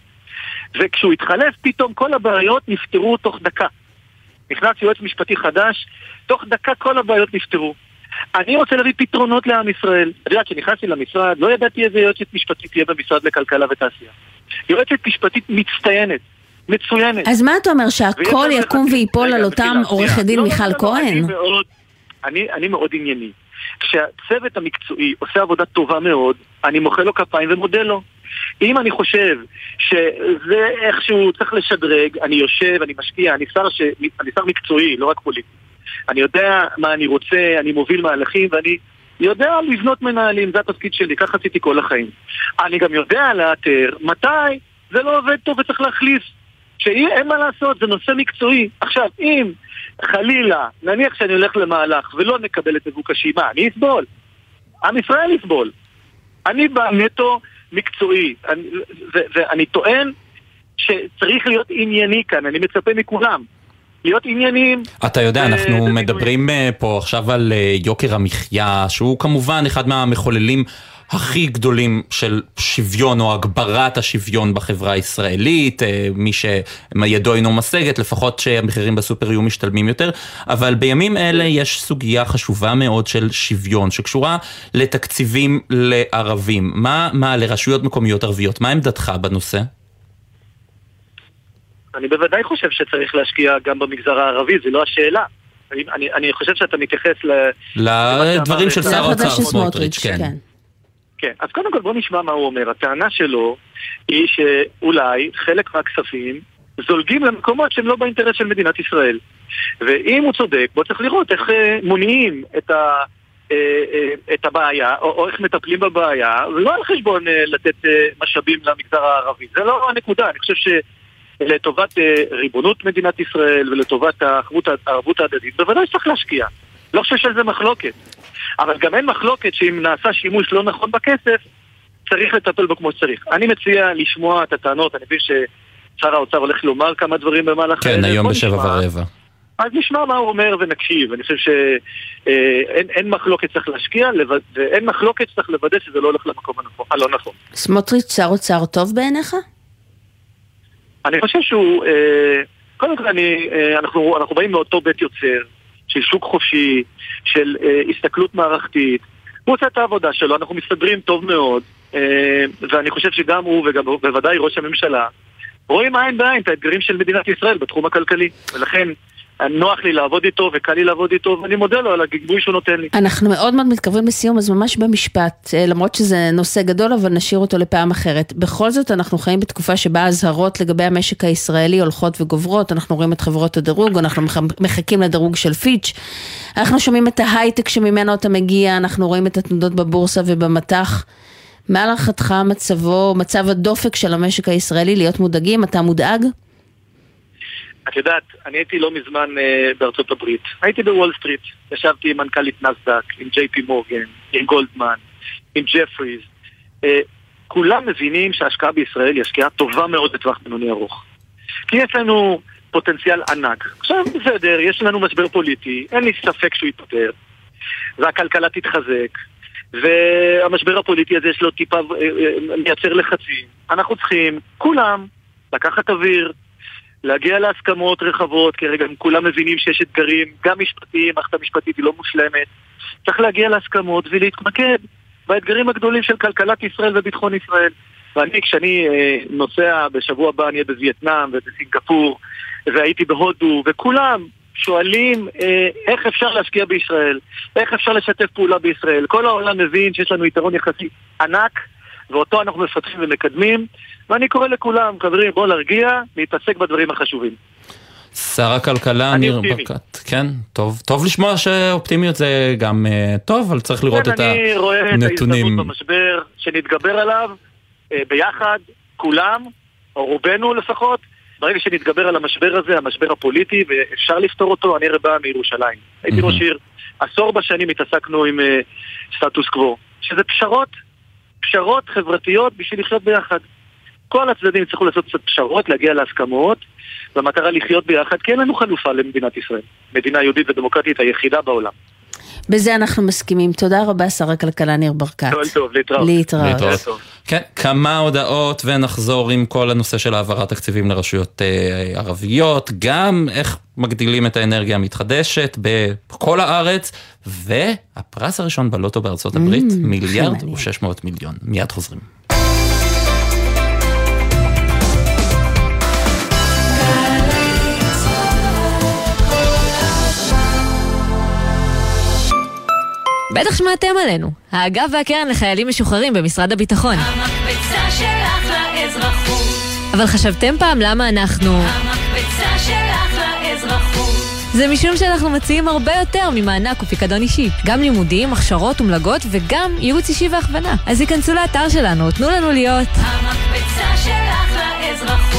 וכשהוא התחלף, פתאום כל הבעיות נפתרו תוך דקה. נכנס יועץ משפטי חדש, תוך דקה כל הבעיות נפתרו. אני רוצה להביא פתרונות לעם ישראל. את יודעת, כשנכנסתי למשרד, לא ידעתי איזה יועצת משפטית תהיה במשרד לכלכלה ותעשייה. יועצת משפטית מצטיינת. מצוינת. אז מה אתה אומר, שהכל יקום ויפול על אותם עורכת דין לא, לא, מיכל לא, כהן? אני מאוד ענייני. כשהצוות המקצועי עושה עבודה טובה מאוד, אני מוחא לו כפיים ומודה לו. אם אני חושב שזה איכשהו צריך לשדרג, אני יושב, אני משקיע, אני שר, ש... אני שר מקצועי, לא רק פוליטי. אני יודע מה אני רוצה, אני מוביל מהלכים ואני יודע לבנות מנהלים, זה התפקיד שלי, ככה עשיתי כל החיים. אני גם יודע לאתר מתי זה לא עובד טוב וצריך להחליף. שאין מה לעשות, זה נושא מקצועי. עכשיו, אם חלילה, נניח שאני הולך למהלך ולא נקבל את מבוקשי, מה, אני אסבול? עם ישראל יסבול. אני בא נטו מקצועי, ואני טוען שצריך להיות ענייני כאן, אני מצפה מכולם. להיות ענייניים. אתה יודע, אנחנו מדברים אה, פה עכשיו על אה, יוקר המחיה, שהוא כמובן אחד מהמחוללים הכי גדולים של שוויון או הגברת השוויון בחברה הישראלית, אה, מי שידו אינו משגת, לפחות שהמחירים בסופר יהיו משתלמים יותר, אבל בימים אלה יש סוגיה חשובה מאוד של שוויון, שקשורה לתקציבים לערבים. מה, מה לרשויות מקומיות ערביות, מה עמדתך בנושא? אני בוודאי חושב שצריך להשקיע גם במגזר הערבי, זו לא השאלה. אני, אני חושב שאתה מתייחס ל... לדברים של שר האוצר סמוטריץ', כן. כן. כן, אז קודם כל בוא נשמע מה הוא אומר. הטענה שלו היא שאולי חלק מהכספים זולגים למקומות שהם לא באינטרס של מדינת ישראל. ואם הוא צודק, בוא צריך לראות איך אה, מונעים את, ה, אה, אה, את הבעיה, או, או איך מטפלים בבעיה, ולא על חשבון לתת משאבים למגזר הערבי. זה לא הנקודה, אני חושב ש... לטובת ריבונות מדינת ישראל ולטובת הערבות ההדדית, בוודאי שצריך להשקיע. לא חושב שעל זה מחלוקת. אבל גם אין מחלוקת שאם נעשה שימוש לא נכון בכסף, צריך לטפל בו כמו שצריך. אני מציע לשמוע את הטענות, אני מבין ששר האוצר הולך לומר כמה דברים במהלך... כן, היום בשבע ורבע. אז נשמע מה הוא אומר ונקשיב. אני חושב שאין אה, מחלוקת שצריך להשקיע, ואין מחלוקת שצריך לוודא שזה לא הולך למקום הלא נכון. סמוטריץ' שר אוצר טוב בעיניך? אני חושב שהוא... אה, קודם כל, אני, אה, אנחנו, אנחנו באים מאותו בית יוצר, של שוק חופשי, של אה, הסתכלות מערכתית. הוא עושה את העבודה שלו, אנחנו מסתדרים טוב מאוד, אה, ואני חושב שגם הוא וגם בוודאי ראש הממשלה רואים עין בעין את האתגרים של מדינת ישראל בתחום הכלכלי, ולכן נוח לי לעבוד איתו וקל לי לעבוד איתו, ואני מודה לו על הגיבוי שהוא נותן לי. אנחנו מאוד מאוד מתקרבים לסיום, אז ממש במשפט, אה, למרות שזה נושא גדול, אבל נשאיר אותו לפעם אחרת. בכל זאת, אנחנו חיים בתקופה שבה האזהרות לגבי המשק הישראלי הולכות וגוברות, אנחנו רואים את חברות הדירוג, אנחנו מחכים לדירוג של פיץ', אנחנו שומעים את ההייטק שממנו אתה מגיע, אנחנו רואים את התנודות בבורסה ובמטח. מה להערכתך מצבו, מצב הדופק של המשק הישראלי, להיות מודאגים? אתה מודאג? את יודעת, אני הייתי לא מזמן uh, בארצות הברית. הייתי בוול סטריט, ישבתי עם מנכ"לית נאסד"ק, עם ג'יי פי מורגן, עם גולדמן, עם ג'פריז. Uh, כולם מבינים שההשקעה בישראל היא השקעה טובה מאוד לטווח בינוני ארוך. כי יש לנו פוטנציאל ענק. עכשיו, בסדר, יש לנו משבר פוליטי, אין לי ספק שהוא יתפטר, והכלכלה תתחזק, והמשבר הפוליטי הזה יש לו טיפה, אה, מייצר לחצים. אנחנו צריכים, כולם, לקחת אוויר, להגיע להסכמות רחבות, כי רגע כולם מבינים שיש אתגרים, גם משפטיים, מערכת המשפטית היא לא מושלמת. צריך להגיע להסכמות ולהתמקד באתגרים הגדולים של כלכלת ישראל וביטחון ישראל. ואני, כשאני אה, נוסע, בשבוע הבא אני אהיה בווייטנאם ובסינגפור, והייתי בהודו, וכולם שואלים אה, איך אפשר להשקיע בישראל, איך אפשר לשתף פעולה בישראל. כל העולם מבין שיש לנו יתרון יחסי ענק, ואותו אנחנו מפתחים ומקדמים, ואני קורא לכולם, חברים, בואו להרגיע, להתעסק בדברים החשובים. שר הכלכלה ניר ברקת, כן, טוב, טוב לשמוע שאופטימיות זה גם uh, טוב, אבל צריך לראות כן, את הנתונים. אני רואה את ההזדמנות במשבר, שנתגבר עליו uh, ביחד, כולם, או רובנו לפחות, ברגע שנתגבר על המשבר הזה, המשבר הפוליטי, ואפשר לפתור אותו, אני בא מירושלים. הייתי ראש עיר, עשור בשנים התעסקנו עם uh, סטטוס קוו, שזה פשרות, פשרות חברתיות בשביל לחיות ביחד. כל הצדדים יצטרכו לעשות קצת פשרות, להגיע להסכמות, והמטרה לחיות ביחד, כי אין לנו חלופה למדינת ישראל. מדינה יהודית ודמוקרטית היחידה בעולם. בזה אנחנו מסכימים. תודה רבה, שר הכלכלה ניר ברקת. כל טוב, להתראות. להתראות. להתראות. כן, כמה הודעות ונחזור עם כל הנושא של העברת תקציבים לרשויות אה, ערביות, גם איך מגדילים את האנרגיה המתחדשת בכל הארץ, והפרס הראשון בלוטו בארצות הברית, mm, מיליארד ו-600 מיליון. מיד חוזרים. בטח שמעתם עלינו. האגף והקרן לחיילים משוחררים במשרד הביטחון. המקפצה שלך לאזרחות. אבל חשבתם פעם למה אנחנו... המקפצה שלך לאזרחות. זה משום שאנחנו מציעים הרבה יותר ממענק ופיקדון אישי. גם לימודים, הכשרות ומלגות וגם ייעוץ אישי והכוונה. אז היכנסו לאתר שלנו, תנו לנו להיות... המקפצה שלך לאזרחות.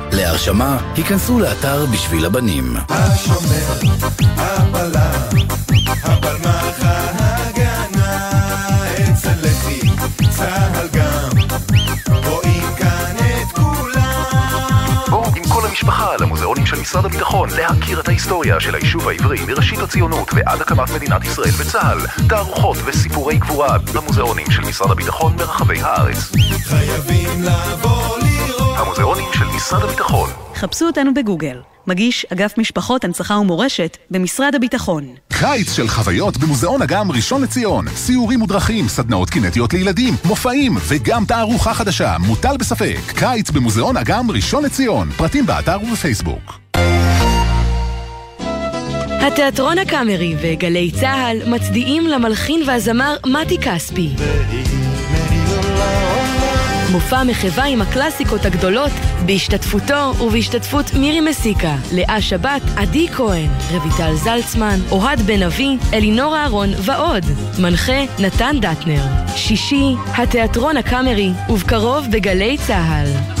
להרשמה, היכנסו לאתר בשביל הבנים. השומר, הבלם, הבלמח ההגנה, אצל לחי, צהל גם, רואים כאן את כולם. בואו עם כל המשפחה למוזיאונים של משרד הביטחון להכיר את ההיסטוריה של היישוב העברי מראשית הציונות ועד הקמת מדינת ישראל וצה"ל, תערוכות וסיפורי גבורה במוזיאונים של משרד הביטחון ברחבי הארץ. חייבים לבוא לראות. המוזיאונים של משרד הביטחון. חפשו אותנו בגוגל. מגיש אגף משפחות, הנצחה ומורשת במשרד הביטחון. קיץ של חוויות במוזיאון אגם ראשון לציון. סיורים ודרכים, סדנאות קינטיות לילדים, מופעים וגם תערוכה חדשה, מוטל בספק. קיץ במוזיאון אגם ראשון לציון. פרטים באתר ובפייסבוק. התיאטרון הקאמרי וגלי צה"ל מצדיעים למלחין והזמר מתי כספי. מופע מחווה עם הקלאסיקות הגדולות בהשתתפותו ובהשתתפות מירי מסיקה, לאה שבת, עדי כהן, רויטל זלצמן, אוהד בן אבי, אלינור אהרון ועוד. מנחה נתן דטנר. שישי, התיאטרון הקאמרי, ובקרוב בגלי צה"ל.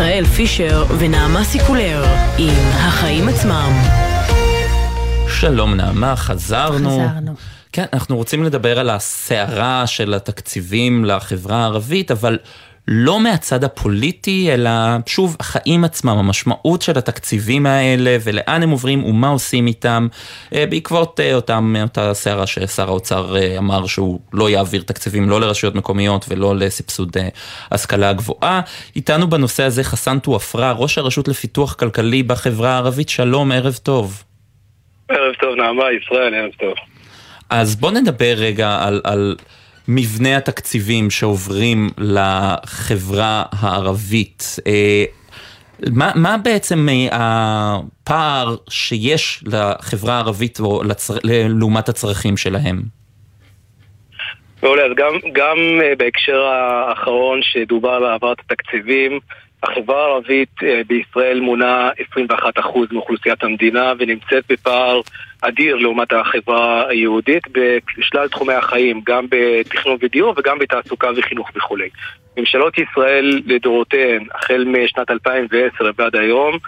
ישראל פישר ונעמה סיקולר עם החיים עצמם. שלום נעמה, חזרנו. חזרנו. כן, אנחנו רוצים לדבר על הסערה של התקציבים לחברה הערבית, אבל לא מהצד הפוליטי, אלא שוב, החיים עצמם, המשמעות של התקציבים האלה, ולאן הם עוברים ומה עושים איתם, אה, בעקבות אה, אותם, אותה סערה ששר האוצר אה, אמר שהוא לא יעביר תקציבים לא לרשויות מקומיות ולא לסבסוד השכלה גבוהה. איתנו בנושא הזה חסן טואפרה, ראש הרשות לפיתוח כלכלי בחברה הערבית, שלום, ערב טוב. ערב טוב, נעמה, ישראל, ערב טוב. אז בוא נדבר רגע על... על מבנה התקציבים שעוברים לחברה הערבית. מה, מה בעצם הפער שיש לחברה הערבית או לצר... לעומת הצרכים שלהם? מעולה, אז גם, גם בהקשר האחרון שדובר על העברת התקציבים, החברה הערבית בישראל מונה 21% מאוכלוסיית המדינה ונמצאת בפער אדיר לעומת החברה היהודית בשלל תחומי החיים, גם בתכנון ודיור וגם בתעסוקה וחינוך וכולי. ממשלות ישראל לדורותיהן, החל משנת 2010 ועד היום,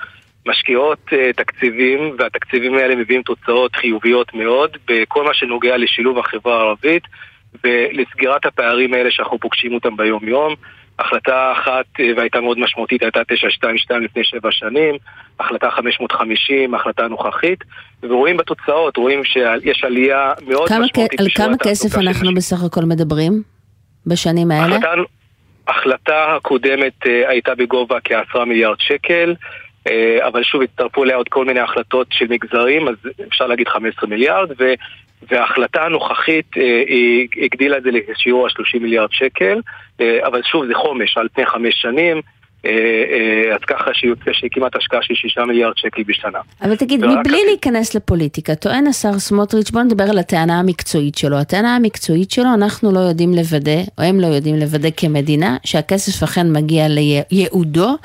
משקיעות uh, תקציבים, והתקציבים האלה מביאים תוצאות חיוביות מאוד בכל מה שנוגע לשילוב החברה הערבית ולסגירת הפערים האלה שאנחנו פוגשים אותם ביום-יום. החלטה אחת, והייתה מאוד משמעותית, הייתה 922 לפני שבע שנים, החלטה 550, החלטה נוכחית, ורואים בתוצאות, רואים שיש עלייה מאוד כמה משמעותית. על כמה כסף אנחנו של... בסך הכל מדברים בשנים האלה? החלטה, החלטה הקודמת הייתה בגובה כעשרה מיליארד שקל. אבל שוב הצטרפו אליה עוד כל מיני החלטות של מגזרים, אז אפשר להגיד 15 מיליארד, ו, וההחלטה הנוכחית היא הגדילה את זה לשיעור ה-30 מיליארד שקל, אבל שוב זה חומש על פני חמש שנים. אז ככה שיוצא שהיא כמעט השקעה של שישה מיליארד שקל בשנה. אבל תגיד, מבלי להיכנס לפוליטיקה, טוען השר סמוטריץ', בוא נדבר על הטענה המקצועית שלו. הטענה המקצועית שלו, אנחנו לא יודעים לוודא, או הם לא יודעים לוודא כמדינה, שהכסף אכן מגיע לייעודו,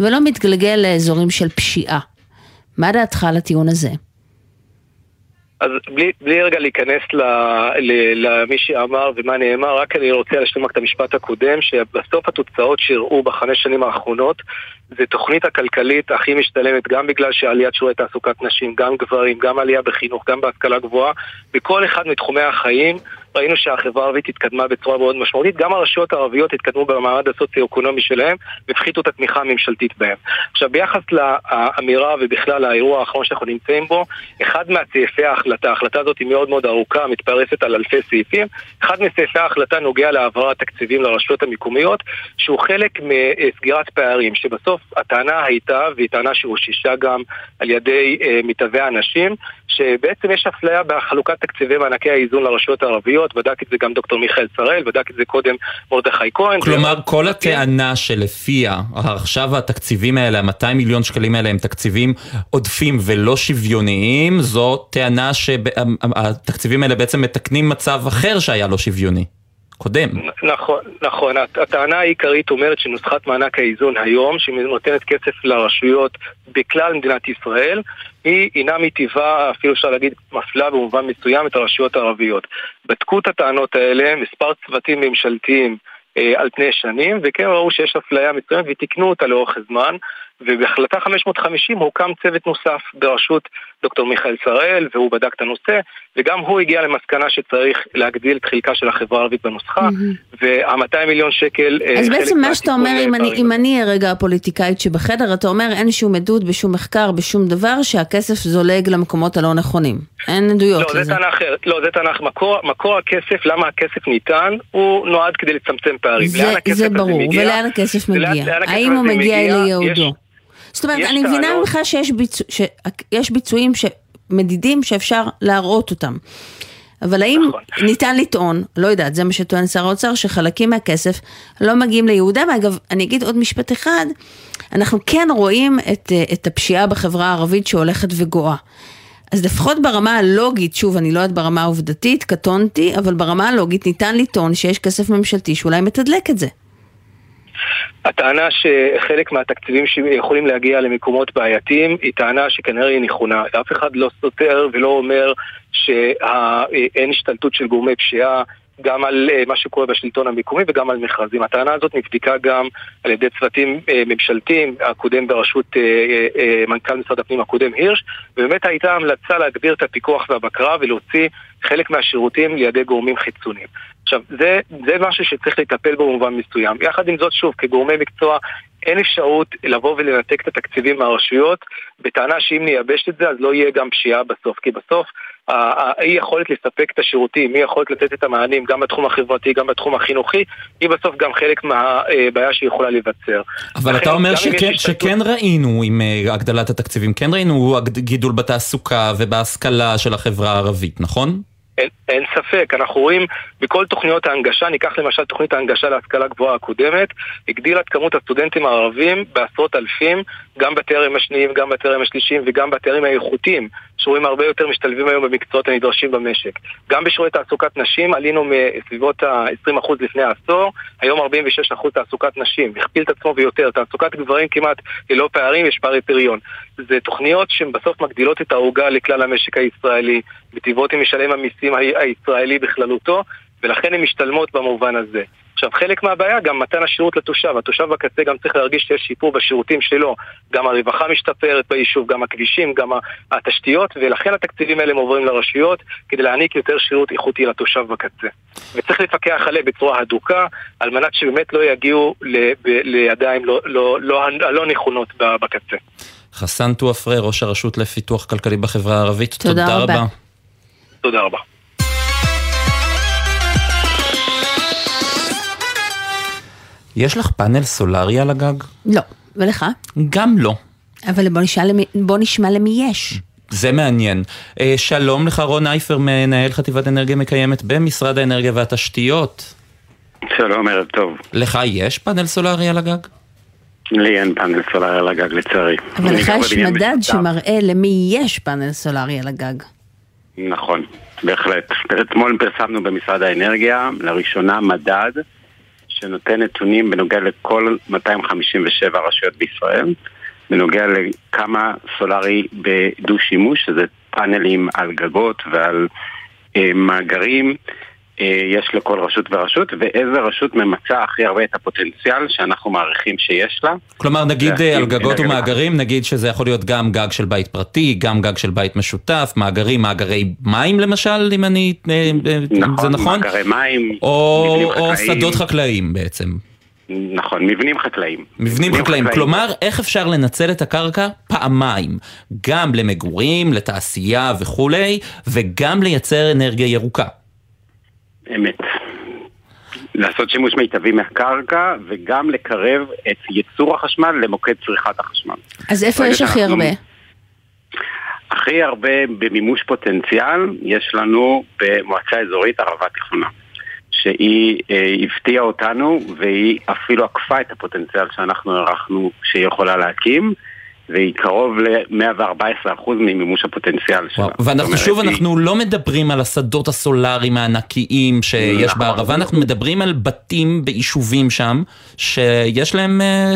ולא מתגלגל לאזורים של פשיעה. מה דעתך על הטיעון הזה? אז בלי, בלי רגע להיכנס ל- ל- למי שאמר ומה נאמר, רק אני רוצה להשלים רק את המשפט הקודם, שבסוף התוצאות שהראו בחמש שנים האחרונות זה תוכנית הכלכלית הכי משתלמת גם בגלל שעליית שיעורי תעסוקת נשים, גם גברים, גם עלייה בחינוך, גם בהשכלה גבוהה, בכל אחד מתחומי החיים ראינו שהחברה הערבית התקדמה בצורה מאוד משמעותית, גם הרשויות הערביות התקדמו במעמד הסוציו-אקונומי שלהם והפחיתו את התמיכה הממשלתית בהם. עכשיו ביחס לאמירה ובכלל האירוע האחרון שאנחנו נמצאים בו, אחד מהסעיפי ההחלטה, ההחלטה הזאת היא מאוד מאוד ארוכה, מתפרסת על אלפי סעיפים, אחד מסעיפי ההחלטה נוגע להעברת תקציבים לרשויות המקומיות, שהוא חלק מסגירת פערים, שבסוף הטענה הייתה, והיא טענה שאוששה גם על ידי אה, מתהווי האנשים, שבעצם יש אפליה בחלוקת תקציבי מענקי האיזון לרשויות הערביות, בדק את זה גם דוקטור מיכאל שראל, בדק את זה קודם מרדכי כהן. כלומר, כל הטענה שלפיה עכשיו התקציבים האלה, ה-200 מיליון שקלים האלה הם תקציבים עודפים ולא שוויוניים, זו טענה שהתקציבים האלה בעצם מתקנים מצב אחר שהיה לא שוויוני. קודם. נכון, נכון. הט- הטענה העיקרית אומרת שנוסחת מענק האיזון היום, שנותנת כסף לרשויות בכלל מדינת ישראל, היא אינה מטבעה, אפילו אפשר להגיד, מפלה במובן מסוים את הרשויות הערביות. בדקו את הטענות האלה, מספר צוותים ממשלתיים אה, על פני שנים, וכן ראו שיש אפליה מסוימת ותיקנו אותה לאורך הזמן, ובהחלטה 550 הוקם צוות נוסף בראשות דוקטור מיכאל שראל, והוא בדק את הנושא, וגם הוא הגיע למסקנה שצריך להגדיל את חלקה של החברה הערבית בנוסחה, וה-200 מיליון שקל... אה, אז בעצם מה שאתה אומר, מהתיקון אם אני. אם אני רגע הפוליטיקאית שבחדר, אתה אומר אין שום עדות בשום מחקר, בשום דבר, שהכסף זולג למקומות הלא נכונים. אין עדויות לא, זה לזה. טענה אחרת. לא, זה אחרת. מקור, מקור הכסף, למה הכסף ניתן, הוא נועד כדי לצמצם פערים. זה, לאן זה ברור? ולאן הכסף מגיע? לאן הכסף האם הוא מגיע לייעודו? יש- זאת אומרת, אני מבינה טענות- ממך שיש ביצוע, שיש ביצועים ש... מדידים שאפשר להראות אותם. אבל האם נכון. ניתן לטעון, לא יודעת, זה מה שטוען שר האוצר, שחלקים מהכסף לא מגיעים ליהודה, ואגב, אני אגיד עוד משפט אחד, אנחנו כן רואים את, אה, את הפשיעה בחברה הערבית שהולכת וגואה. אז לפחות ברמה הלוגית, שוב, אני לא יודעת ברמה העובדתית, קטונתי, אבל ברמה הלוגית ניתן לטעון שיש כסף ממשלתי שאולי מתדלק את זה. הטענה שחלק מהתקציבים שיכולים להגיע למקומות בעייתיים היא טענה שכנראה היא נכונה. אף אחד לא סותר ולא אומר שאין השתלטות של גורמי פשיעה גם על אה, מה שקורה בשלטון המקומי וגם על מכרזים. הטענה הזאת נבדקה גם על ידי צוותים אה, ממשלתיים, הקודם בראשות אה, מנכ"ל משרד הפנים הקודם הירש, ובאמת הייתה המלצה להגביר את הפיקוח והבקרה ולהוציא חלק מהשירותים לידי גורמים חיצוניים. עכשיו, זה, זה משהו שצריך לטפל בו במובן מסוים. יחד עם זאת, שוב, כגורמי מקצוע, אין אפשרות לבוא ולנתק את התקציבים מהרשויות, בטענה שאם נייבש את זה, אז לא יהיה גם פשיעה בסוף. כי בסוף, האי יכולת לספק את השירותים, אי יכולת לתת את המענים, גם בתחום החברתי, גם בתחום החינוכי, היא בסוף גם חלק מהבעיה שהיא יכולה להיווצר. אבל אתה אומר שכן, השתלטות- שכן ראינו עם אה, הגדלת התקציבים, כן ראינו גידול בתעסוקה ובהשכלה של החברה הערבית, נכון? אין, אין ספק, אנחנו רואים בכל תוכניות ההנגשה, ניקח למשל תוכנית ההנגשה להשכלה גבוהה הקודמת, הגדילה את כמות הסטודנטים הערבים בעשרות אלפים, גם בתארים השניים, גם בתארים השלישיים וגם בתארים האיכותיים, שרואים הרבה יותר משתלבים היום במקצועות הנדרשים במשק. גם בשיעורי תעסוקת נשים עלינו מסביבות ה-20% לפני העשור, היום 46% תעסוקת נשים, הכפיל את עצמו ויותר, תעסוקת גברים כמעט ללא פערים, יש פערי פריון. זה תוכניות שהן בסוף מגדילות את העוגה לכלל המשק הישראלי, מטיבות עם משלם המיסים הישראלי בכללותו, ולכן הן משתלמות במובן הזה. עכשיו, חלק מהבעיה גם מתן השירות לתושב. התושב בקצה גם צריך להרגיש שיש שיפור בשירותים שלו. גם הרווחה משתפרת ביישוב, גם הכבישים, גם התשתיות, ולכן התקציבים האלה עוברים לרשויות כדי להעניק יותר שירות איכותי לתושב בקצה. וצריך לפקח עליהם בצורה הדוקה, על מנת שבאמת לא יגיעו לידיים לא, לא, לא, הלא נכונות ב- בקצה. חסן טואפרה, ראש הרשות לפיתוח כלכלי בחברה הערבית, תודה תודה רבה. רבה. תודה רבה. יש לך פאנל סולארי על הגג? לא. ולך? גם לא. אבל בוא, נשאל למי, בוא נשמע למי יש. זה מעניין. אה, שלום לך רון אייפר, מנהל חטיבת אנרגיה מקיימת במשרד האנרגיה והתשתיות. שלום, ערב טוב. לך יש פאנל סולארי על הגג? לי אין פאנל סולארי על הגג לצערי. אבל לך יש מדד. שמראה למי יש פאנל סולארי על הגג. נכון, בהחלט. אתמול פרסמנו במשרד האנרגיה לראשונה מדד שנותן נתונים בנוגע לכל 257 רשויות בישראל. בנוגע לכמה סולארי בדו-שימוש, שזה פאנלים על גגות ועל אה, מאגרים. אה, יש לכל רשות ורשות, ואיזה רשות ממצה הכי הרבה את הפוטנציאל שאנחנו מעריכים שיש לה. כלומר, נגיד אה, על גגות ומאגרים, נגיד שזה יכול להיות גם גג של בית פרטי, גם גג של בית משותף, מאגרים, מאגרי מים למשל, אם אני... אה, אם זה נכון? מאגרי מים, או מבנים או חקלאיים. שדות חקלאיים בעצם. נכון, מבנים חקלאיים. מבנים חקלאיים. כלומר, איך אפשר לנצל את הקרקע פעמיים? גם למגורים, לתעשייה וכולי, וגם לייצר אנרגיה ירוקה. אמת. לעשות שימוש מיטבי מהקרקע וגם לקרב את ייצור החשמל למוקד צריכת החשמל. אז איפה יש הכי הרבה? הכי הרבה במימוש פוטנציאל יש לנו במועצה אזורית ערבה תיכונה. שהיא אה, הפתיעה אותנו והיא אפילו עקפה את הפוטנציאל שאנחנו הערכנו שהיא יכולה להקים והיא קרוב ל-114% ממימוש הפוטנציאל שלה. ואנחנו שוב, אומרת, אנחנו לא מדברים על השדות הסולאריים הענקיים שיש נכון. בערבה, אנחנו מדברים על בתים ביישובים שם, שיש להם אה,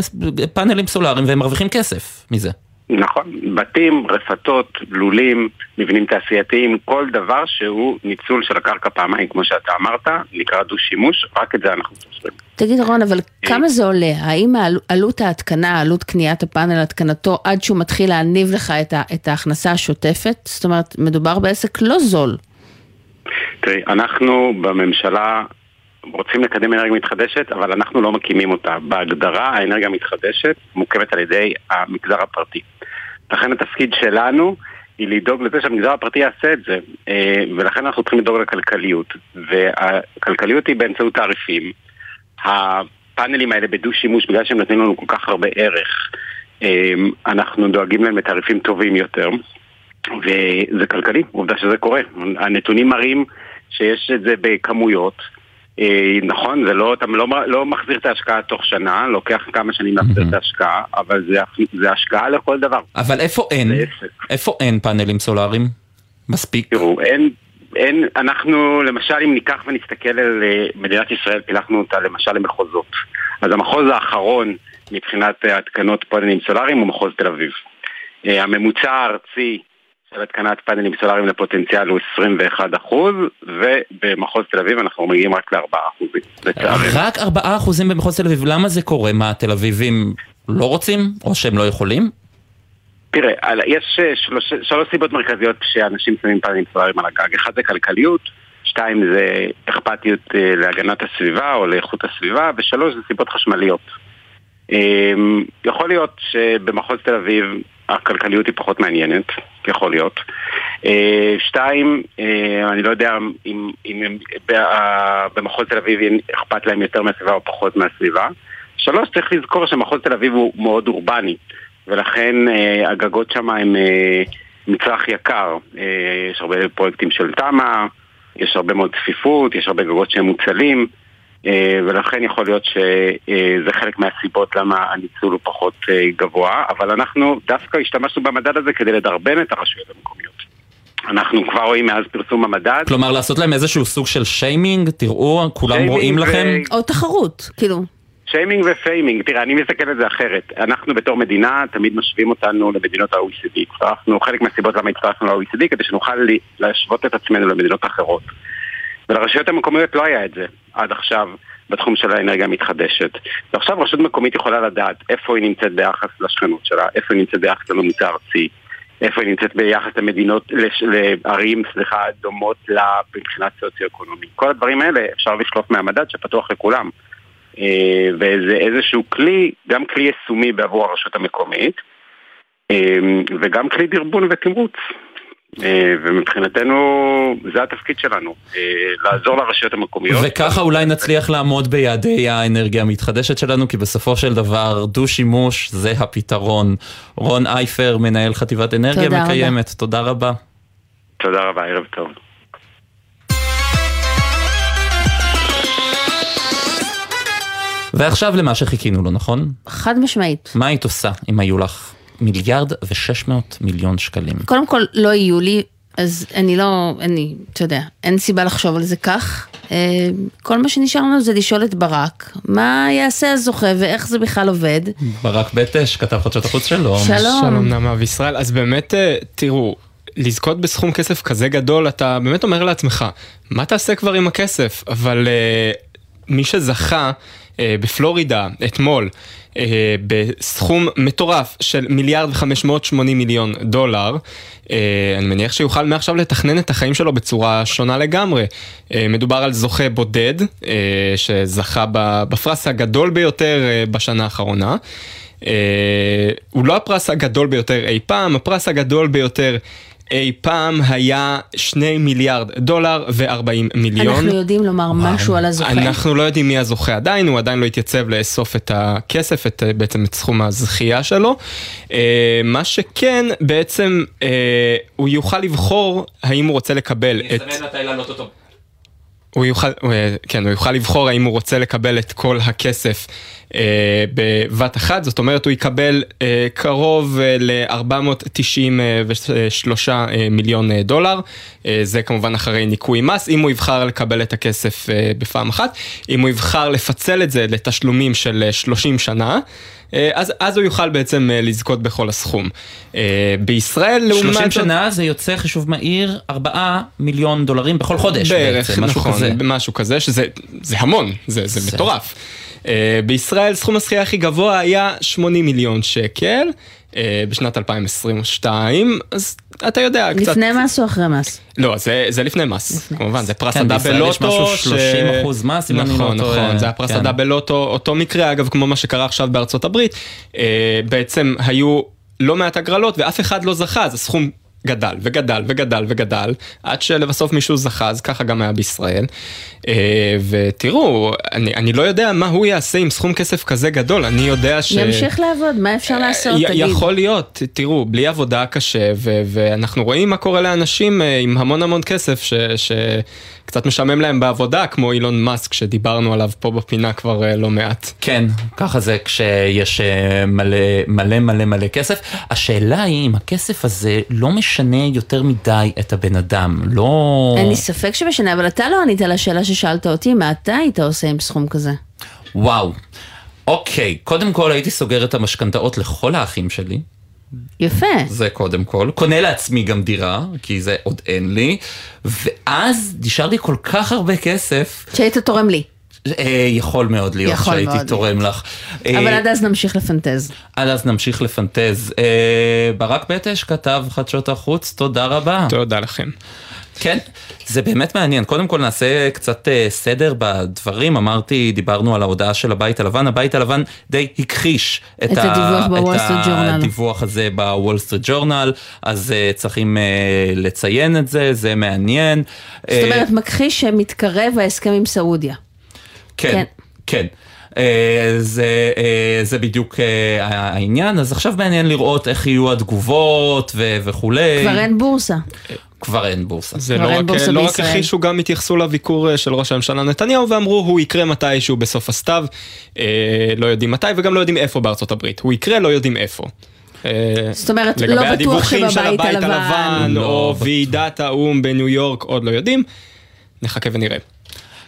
פאנלים סולאריים והם מרוויחים כסף מזה. נכון, בתים, רפתות, לולים, מבנים תעשייתיים, כל דבר שהוא ניצול של הקרקע פעמיים, כמו שאתה אמרת, נקרא דו-שימוש, רק את זה אנחנו חושבים. תגיד רון, אבל כמה זה עולה? האם עלות ההתקנה, עלות קניית הפאנל, התקנתו, עד שהוא מתחיל להניב לך את ההכנסה השוטפת? זאת אומרת, מדובר בעסק לא זול. תראי, אנחנו בממשלה רוצים לקדם אנרגיה מתחדשת, אבל אנחנו לא מקימים אותה. בהגדרה, האנרגיה המתחדשת מוקמת על ידי המגזר הפרטי. לכן התפקיד שלנו היא לדאוג לזה שהמגזר הפרטי יעשה את זה, אה, ולכן אנחנו צריכים לדאוג לכלכליות. והכלכליות היא באמצעות תעריפים. הפאנלים האלה בדו-שימוש, בגלל שהם נותנים לנו כל כך הרבה ערך, אה, אנחנו דואגים להם לתעריפים טובים יותר. וזה כלכלי, עובדה שזה קורה. הנתונים מראים שיש את זה בכמויות. אה, נכון, זה לא, אתה לא, לא מחזיר את ההשקעה תוך שנה, לוקח כמה שנים להחזיר את ההשקעה, אבל זה, זה השקעה לכל דבר. אבל איפה אין? איפה אין פאנלים סולאריים? מספיק. תראו, אין, אין, אנחנו למשל אם ניקח ונסתכל על אה, מדינת ישראל, פילחנו אותה למשל למחוזות. אז המחוז האחרון מבחינת התקנות פאנלים סולאריים הוא מחוז תל אביב. אה, הממוצע הארצי של התקנת פאנלים סולאריים לפוטנציאל הוא 21 ובמחוז תל אביב אנחנו מגיעים רק ל-4 לצערנו. רק 4% במחוז תל אביב, למה זה קורה? מה, התל אביבים לא רוצים? או שהם לא יכולים? תראה, יש אה, שלוש, שלוש סיבות מרכזיות שאנשים שמים פאנלים סולאריים על הגג. אחד זה כלכליות, שתיים זה אכפתיות אה, להגנת הסביבה או לאיכות הסביבה, ושלוש זה סיבות חשמליות. אה, יכול להיות שבמחוז תל אביב הכלכליות היא פחות מעניינת, יכול להיות. אה, שתיים, אה, אני לא יודע אם, אם ב- במחוז תל אביב אכפת להם יותר מהסביבה או פחות מהסביבה. שלוש, צריך לזכור שמחוז תל אביב הוא מאוד אורבני, ולכן אה, הגגות שם הם אה, מצרך יקר. אה, יש הרבה פרויקטים של תמ"א, יש הרבה מאוד צפיפות, יש הרבה גגות שהם מוצלים, אה, ולכן יכול להיות שזה חלק מהסיבות למה הניצול הוא פחות אה, גבוה, אבל אנחנו דווקא השתמשנו במדד הזה כדי לדרבן את הרשויות המקומיות. אנחנו כבר רואים מאז פרסום המדד כלומר, לעשות להם איזשהו סוג של שיימינג? תראו, כולם רואים ו- לכם? או תחרות, כאילו. שיימינג ופיימינג, תראה, אני מסתכל על זה אחרת. אנחנו בתור מדינה, תמיד משווים אותנו למדינות ה-OECD. הצטרפנו, חלק מהסיבות למה הצטרפנו ל-OECD, כדי שנוכל לי- להשוות את עצמנו למדינות אחרות. ולרשויות המקומיות לא היה את זה עד עכשיו בתחום של האנרגיה המתחדשת. ועכשיו רשות מקומית יכולה לדעת איפה היא נמצאת ביחס לשכנות שלה, איפה היא נמצאת ביחס לממוצע הארצי, איפה היא נמצאת ביחס למדינות, לש, לערים, סליחה, דומות לה מבחינת סוציו-אקונומית. כל הדברים האלה אפשר לשלוף מהמדד שפתוח לכולם. אה, וזה איזשהו כלי, גם כלי יישומי בעבור הרשות המקומית, אה, וגם כלי דרבון ותמרוץ. אה, ומבחינתנו זה התפקיד שלנו, אה, לעזור לרשויות המקומיות. וככה אולי נצליח לעמוד ביעדי האנרגיה המתחדשת שלנו, כי בסופו של דבר דו-שימוש זה הפתרון. רון אייפר, מנהל חטיבת אנרגיה תודה רבה. מקיימת, תודה רבה. תודה רבה, ערב טוב. ועכשיו למה שחיכינו לו, נכון? חד משמעית. מה היית עושה אם היו לך מיליארד ושש מאות מיליון שקלים? קודם כל, לא יהיו לי, אז אני לא, אני, אתה יודע, אין סיבה לחשוב על זה כך. אה, כל מה שנשאר לנו זה לשאול את ברק, מה יעשה הזוכה ואיך זה בכלל עובד. ברק בטש, כתב חדשות החוץ שלום. שלום. שלום נעמה וישראל. אז באמת, אה, תראו, לזכות בסכום כסף כזה גדול, אתה באמת אומר לעצמך, מה תעשה כבר עם הכסף? אבל אה, מי שזכה בפלורידה אתמול, אה, בסכום מטורף של מיליארד וחמש מאות שמונים מיליון דולר, אה, אני מניח שיוכל מעכשיו לתכנן את החיים שלו בצורה שונה לגמרי. אה, מדובר על זוכה בודד, אה, שזכה בפרס הגדול ביותר אה, בשנה האחרונה. אה, הוא לא הפרס הגדול ביותר אי פעם, הפרס הגדול ביותר אי פעם היה שני מיליארד דולר ו-40 מיליון. אנחנו יודעים לומר משהו על הזוכה. אנחנו לא יודעים מי הזוכה עדיין, הוא עדיין לא התייצב לאסוף את הכסף, את, אה, בעצם את סכום הזכייה שלו. אה, מה שכן, בעצם אה, הוא יוכל לבחור האם הוא רוצה לקבל את... הוא יוכל, אה, כן, הוא יוכל לבחור האם הוא רוצה לקבל את כל הכסף אה, בבת אחת, זאת אומרת הוא יקבל אה, קרוב אה, ל-493 אה, מיליון אה, דולר, אה, זה כמובן אחרי ניכוי מס, אם הוא יבחר לקבל את הכסף אה, בפעם אחת, אם הוא יבחר לפצל את זה לתשלומים של אה, 30 שנה, אה, אז, אז הוא יוכל בעצם אה, לזכות בכל הסכום. אה, בישראל לעומת... 30 זאת- שנה זה יוצא חישוב מהיר 4 מיליון דולרים בכל חודש בערך, בעצם, משהו נכון, כזה. משהו כזה, שזה זה המון, זה, זה זה- מטורף. בישראל סכום הזכייה הכי גבוה היה 80 מיליון שקל בשנת 2022, אז אתה יודע, קצת... לפני מס או אחרי מס? לא, זה, זה לפני מס, כמובן, זה פרס כן, הדאבל בישראל יש לוטו. משהו 30% מס, אם אני לא נכון, טועה. נכון, זה הפרס כן. הדאבל לוטו, אותו מקרה, אגב, כמו מה שקרה עכשיו בארצות הברית, אה, בעצם היו לא מעט הגרלות ואף אחד לא זכה, אז הסכום גדל וגדל וגדל וגדל, עד שלבסוף מישהו זכה, אז ככה גם היה בישראל. אה, ותראו, אני, אני לא יודע מה הוא יעשה עם סכום כסף כזה גדול, אני יודע ש... ימשיך לעבוד, מה אפשר לעשות? י- תגיד. יכול להיות, תראו, בלי עבודה קשה, ו- ואנחנו רואים מה קורה לאנשים אה, עם המון המון כסף, ש- שקצת משעמם להם בעבודה, כמו אילון מאסק, שדיברנו עליו פה בפינה כבר אה, לא מעט. כן, ככה זה כשיש אה, מלא מלא מלא מלא כסף. השאלה היא אם הכסף הזה לא משנה יותר מדי את הבן אדם, לא... אין לי ספק שמשנה, אבל אתה לא ענית על השאלה ששאלת אותי, מה אתה היית עושה עם סכום כזה? וואו. אוקיי, קודם כל הייתי סוגר את המשכנתאות לכל האחים שלי. יפה. זה קודם כל. קונה לעצמי גם דירה, כי זה עוד אין לי. ואז נשאר לי כל כך הרבה כסף. שהיית תורם לי. אה, יכול מאוד להיות יכול שהייתי מאוד תורם לך. אבל אה, עד אז נמשיך לפנטז. עד אז נמשיך לפנטז. אה, ברק בטש כתב חדשות החוץ, תודה רבה. תודה לכם. כן, זה באמת מעניין. קודם כל נעשה קצת אה, סדר בדברים. אמרתי, דיברנו על ההודעה של הבית הלבן. הבית הלבן די הכחיש את, את הדיווח, סטריט ג'ורנל. הדיווח הזה בוול סטריט ג'ורנל, אז אה, צריכים אה, לציין את זה, זה מעניין. זאת אומרת, מכחיש שמתקרב ההסכם עם סעודיה. כן, כן. אה, זה, אה, זה בדיוק אה, העניין, אז עכשיו מעניין לראות איך יהיו התגובות ו- וכולי. כבר אין בורסה. כבר אין בורסה. זה לא אין רק, בורסה לא רק. הכחישו, גם התייחסו לביקור של ראש הממשלה נתניהו ואמרו הוא יקרה מתישהו בסוף הסתיו, אה, לא יודעים מתי וגם לא יודעים איפה בארצות הברית. הוא יקרה, לא יודעים איפה. זאת אומרת, לא לגבי בטוח הדיווחים של שבבית הבית הלבן. הלבן, לא או בטוח. ועידת האו"ם בניו יורק, עוד לא יודעים. נחכה ונראה.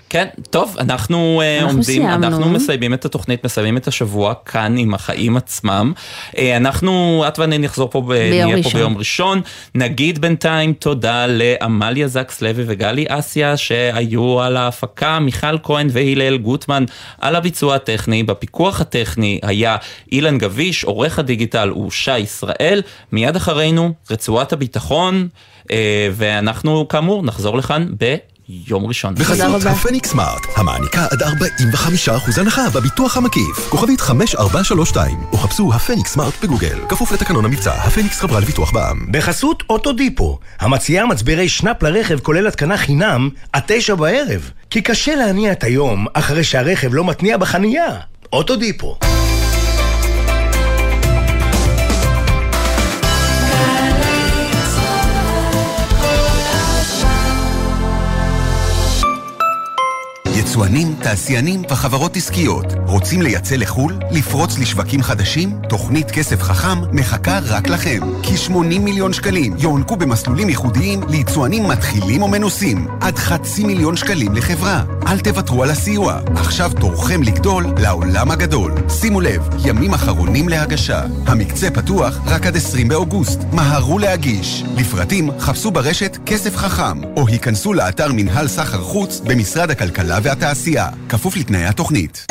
כן, טוב, אנחנו, אה, אנחנו עומדים, סיימנו. אנחנו מסיימים את התוכנית, מסיימים את השבוע כאן עם החיים עצמם. אה, אנחנו, את ואני נחזור פה, ב- נהיה פה ראשון. ביום ראשון. נגיד בינתיים תודה לעמליה זקס לוי וגלי אסיה שהיו על ההפקה, מיכל כהן והלל גוטמן על הביצוע הטכני. בפיקוח הטכני היה אילן גביש, עורך הדיגיטל הוא שי ישראל. מיד אחרינו רצועת הביטחון, אה, ואנחנו כאמור נחזור לכאן ב... יום ראשון. בחסות הפניקס סמארט, המעניקה עד 45% הנחה בביטוח המקיף. כוכבית 5432, או חפשו הפניקס סמארט בגוגל. כפוף לתקנון המבצע, הפניקס חברה לביטוח בע"מ. בחסות אוטודיפו, המציעה מצברי שנאפ לרכב כולל התקנה חינם עד תשע בערב. כי קשה להניע את היום אחרי שהרכב לא מתניע בחנייה. אוטודיפו. יצואנים, תעשיינים וחברות עסקיות. רוצים לייצא לחו"ל? לפרוץ לשווקים חדשים? תוכנית כסף חכם מחכה רק לכם. כ-80 מיליון שקלים יוענקו במסלולים ייחודיים ליצואנים מתחילים או מנוסים. עד חצי מיליון שקלים לחברה. אל תוותרו על הסיוע. עכשיו תורכם לגדול לעולם הגדול. שימו לב, ימים אחרונים להגשה. המקצה פתוח רק עד 20 באוגוסט. מהרו להגיש. לפרטים חפשו ברשת כסף חכם, או היכנסו לאתר מנהל סחר חוץ במשרד הכלכלה והתעשייה. כפוף לתנאי התוכנית.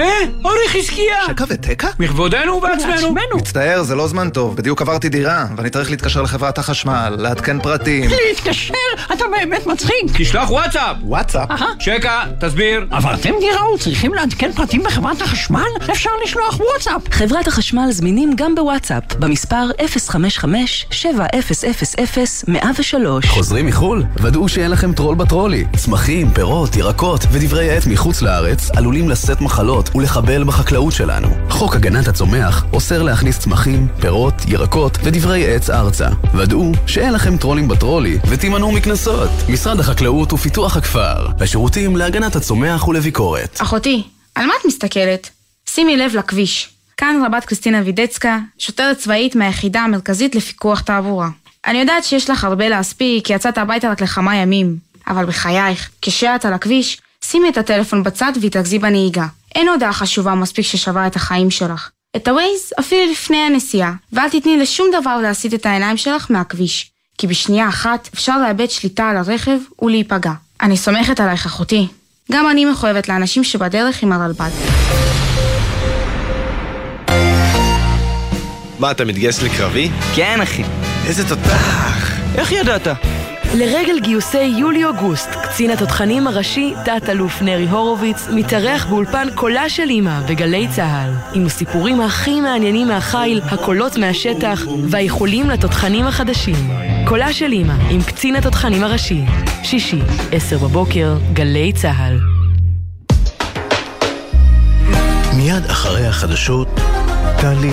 אה, אורי חזקיה! שקע ותקע? מכבודנו ובעצמנו. מצטער, זה לא זמן טוב. בדיוק עברתי דירה, ואני צריך להתקשר לחברת החשמל, לעדכן פרטים. להתקשר? אתה באמת מצחיק. תשלח וואטסאפ. וואטסאפ? שקע, תסביר. עברתם דירה וצריכים לעדכן פרטים בחברת החשמל? אפשר לשלוח וואטסאפ. חברת החשמל זמינים גם בוואטסאפ, במספר 055-7000-103. חוזרים מחו"ל? ודאו שאין לכם טרול בטרולי. צמחים, פירות, ירקות ודברי עץ מחוץ לארץ עלולים לשאת מחלות ולחבל בחקלאות שלנו. חוק הגנת הצומח אוסר להכניס צמחים, פירות, ירקות ודברי עץ ארצה. ודאו שאין לכם טרולים בטרולי ותימנעו מקנסות. משרד החקלאות ופיתוח הכפר, השירותים להגנת הצומח ולביקורת. אחותי, על מה את מסתכלת? שימי לב לכביש. כאן רבת קריסטינה וידצקה, שוטרת צבאית מהיחידה המרכזית לפיקוח תעבורה. אני יודעת שיש לך הרבה להספיק, כי יצאת הביתה רק לכמה ימים. אבל בחייך, כשאת על הכביש, שימי את הטלפון בצד והתרכזי בנהיגה. אין הודעה חשובה מספיק ששווה את החיים שלך. את הווייז אפילו לפני הנסיעה, ואל תתני לשום דבר להסיט את העיניים שלך מהכביש. כי בשנייה אחת אפשר לאבד שליטה על הרכב ולהיפגע. אני סומכת עלייך אחותי. גם אני מחויבת לאנשים שבדרך עם הרלב"ד. מה, אתה מתגייס לקרבי? כן, אחי. איזה תותח! איך ידעת? לרגל גיוסי יולי-אוגוסט, קצין התותחנים הראשי, תת-אלוף נרי הורוביץ, מתארח באולפן קולה של אמא בגלי צה"ל, עם הסיפורים הכי מעניינים מהחיל, הקולות מהשטח, והאיחולים לתותחנים החדשים. קולה של אמא, עם קצין התותחנים הראשי. שישי, עשר בבוקר, גלי צה"ל. מיד אחרי החדשות, טלי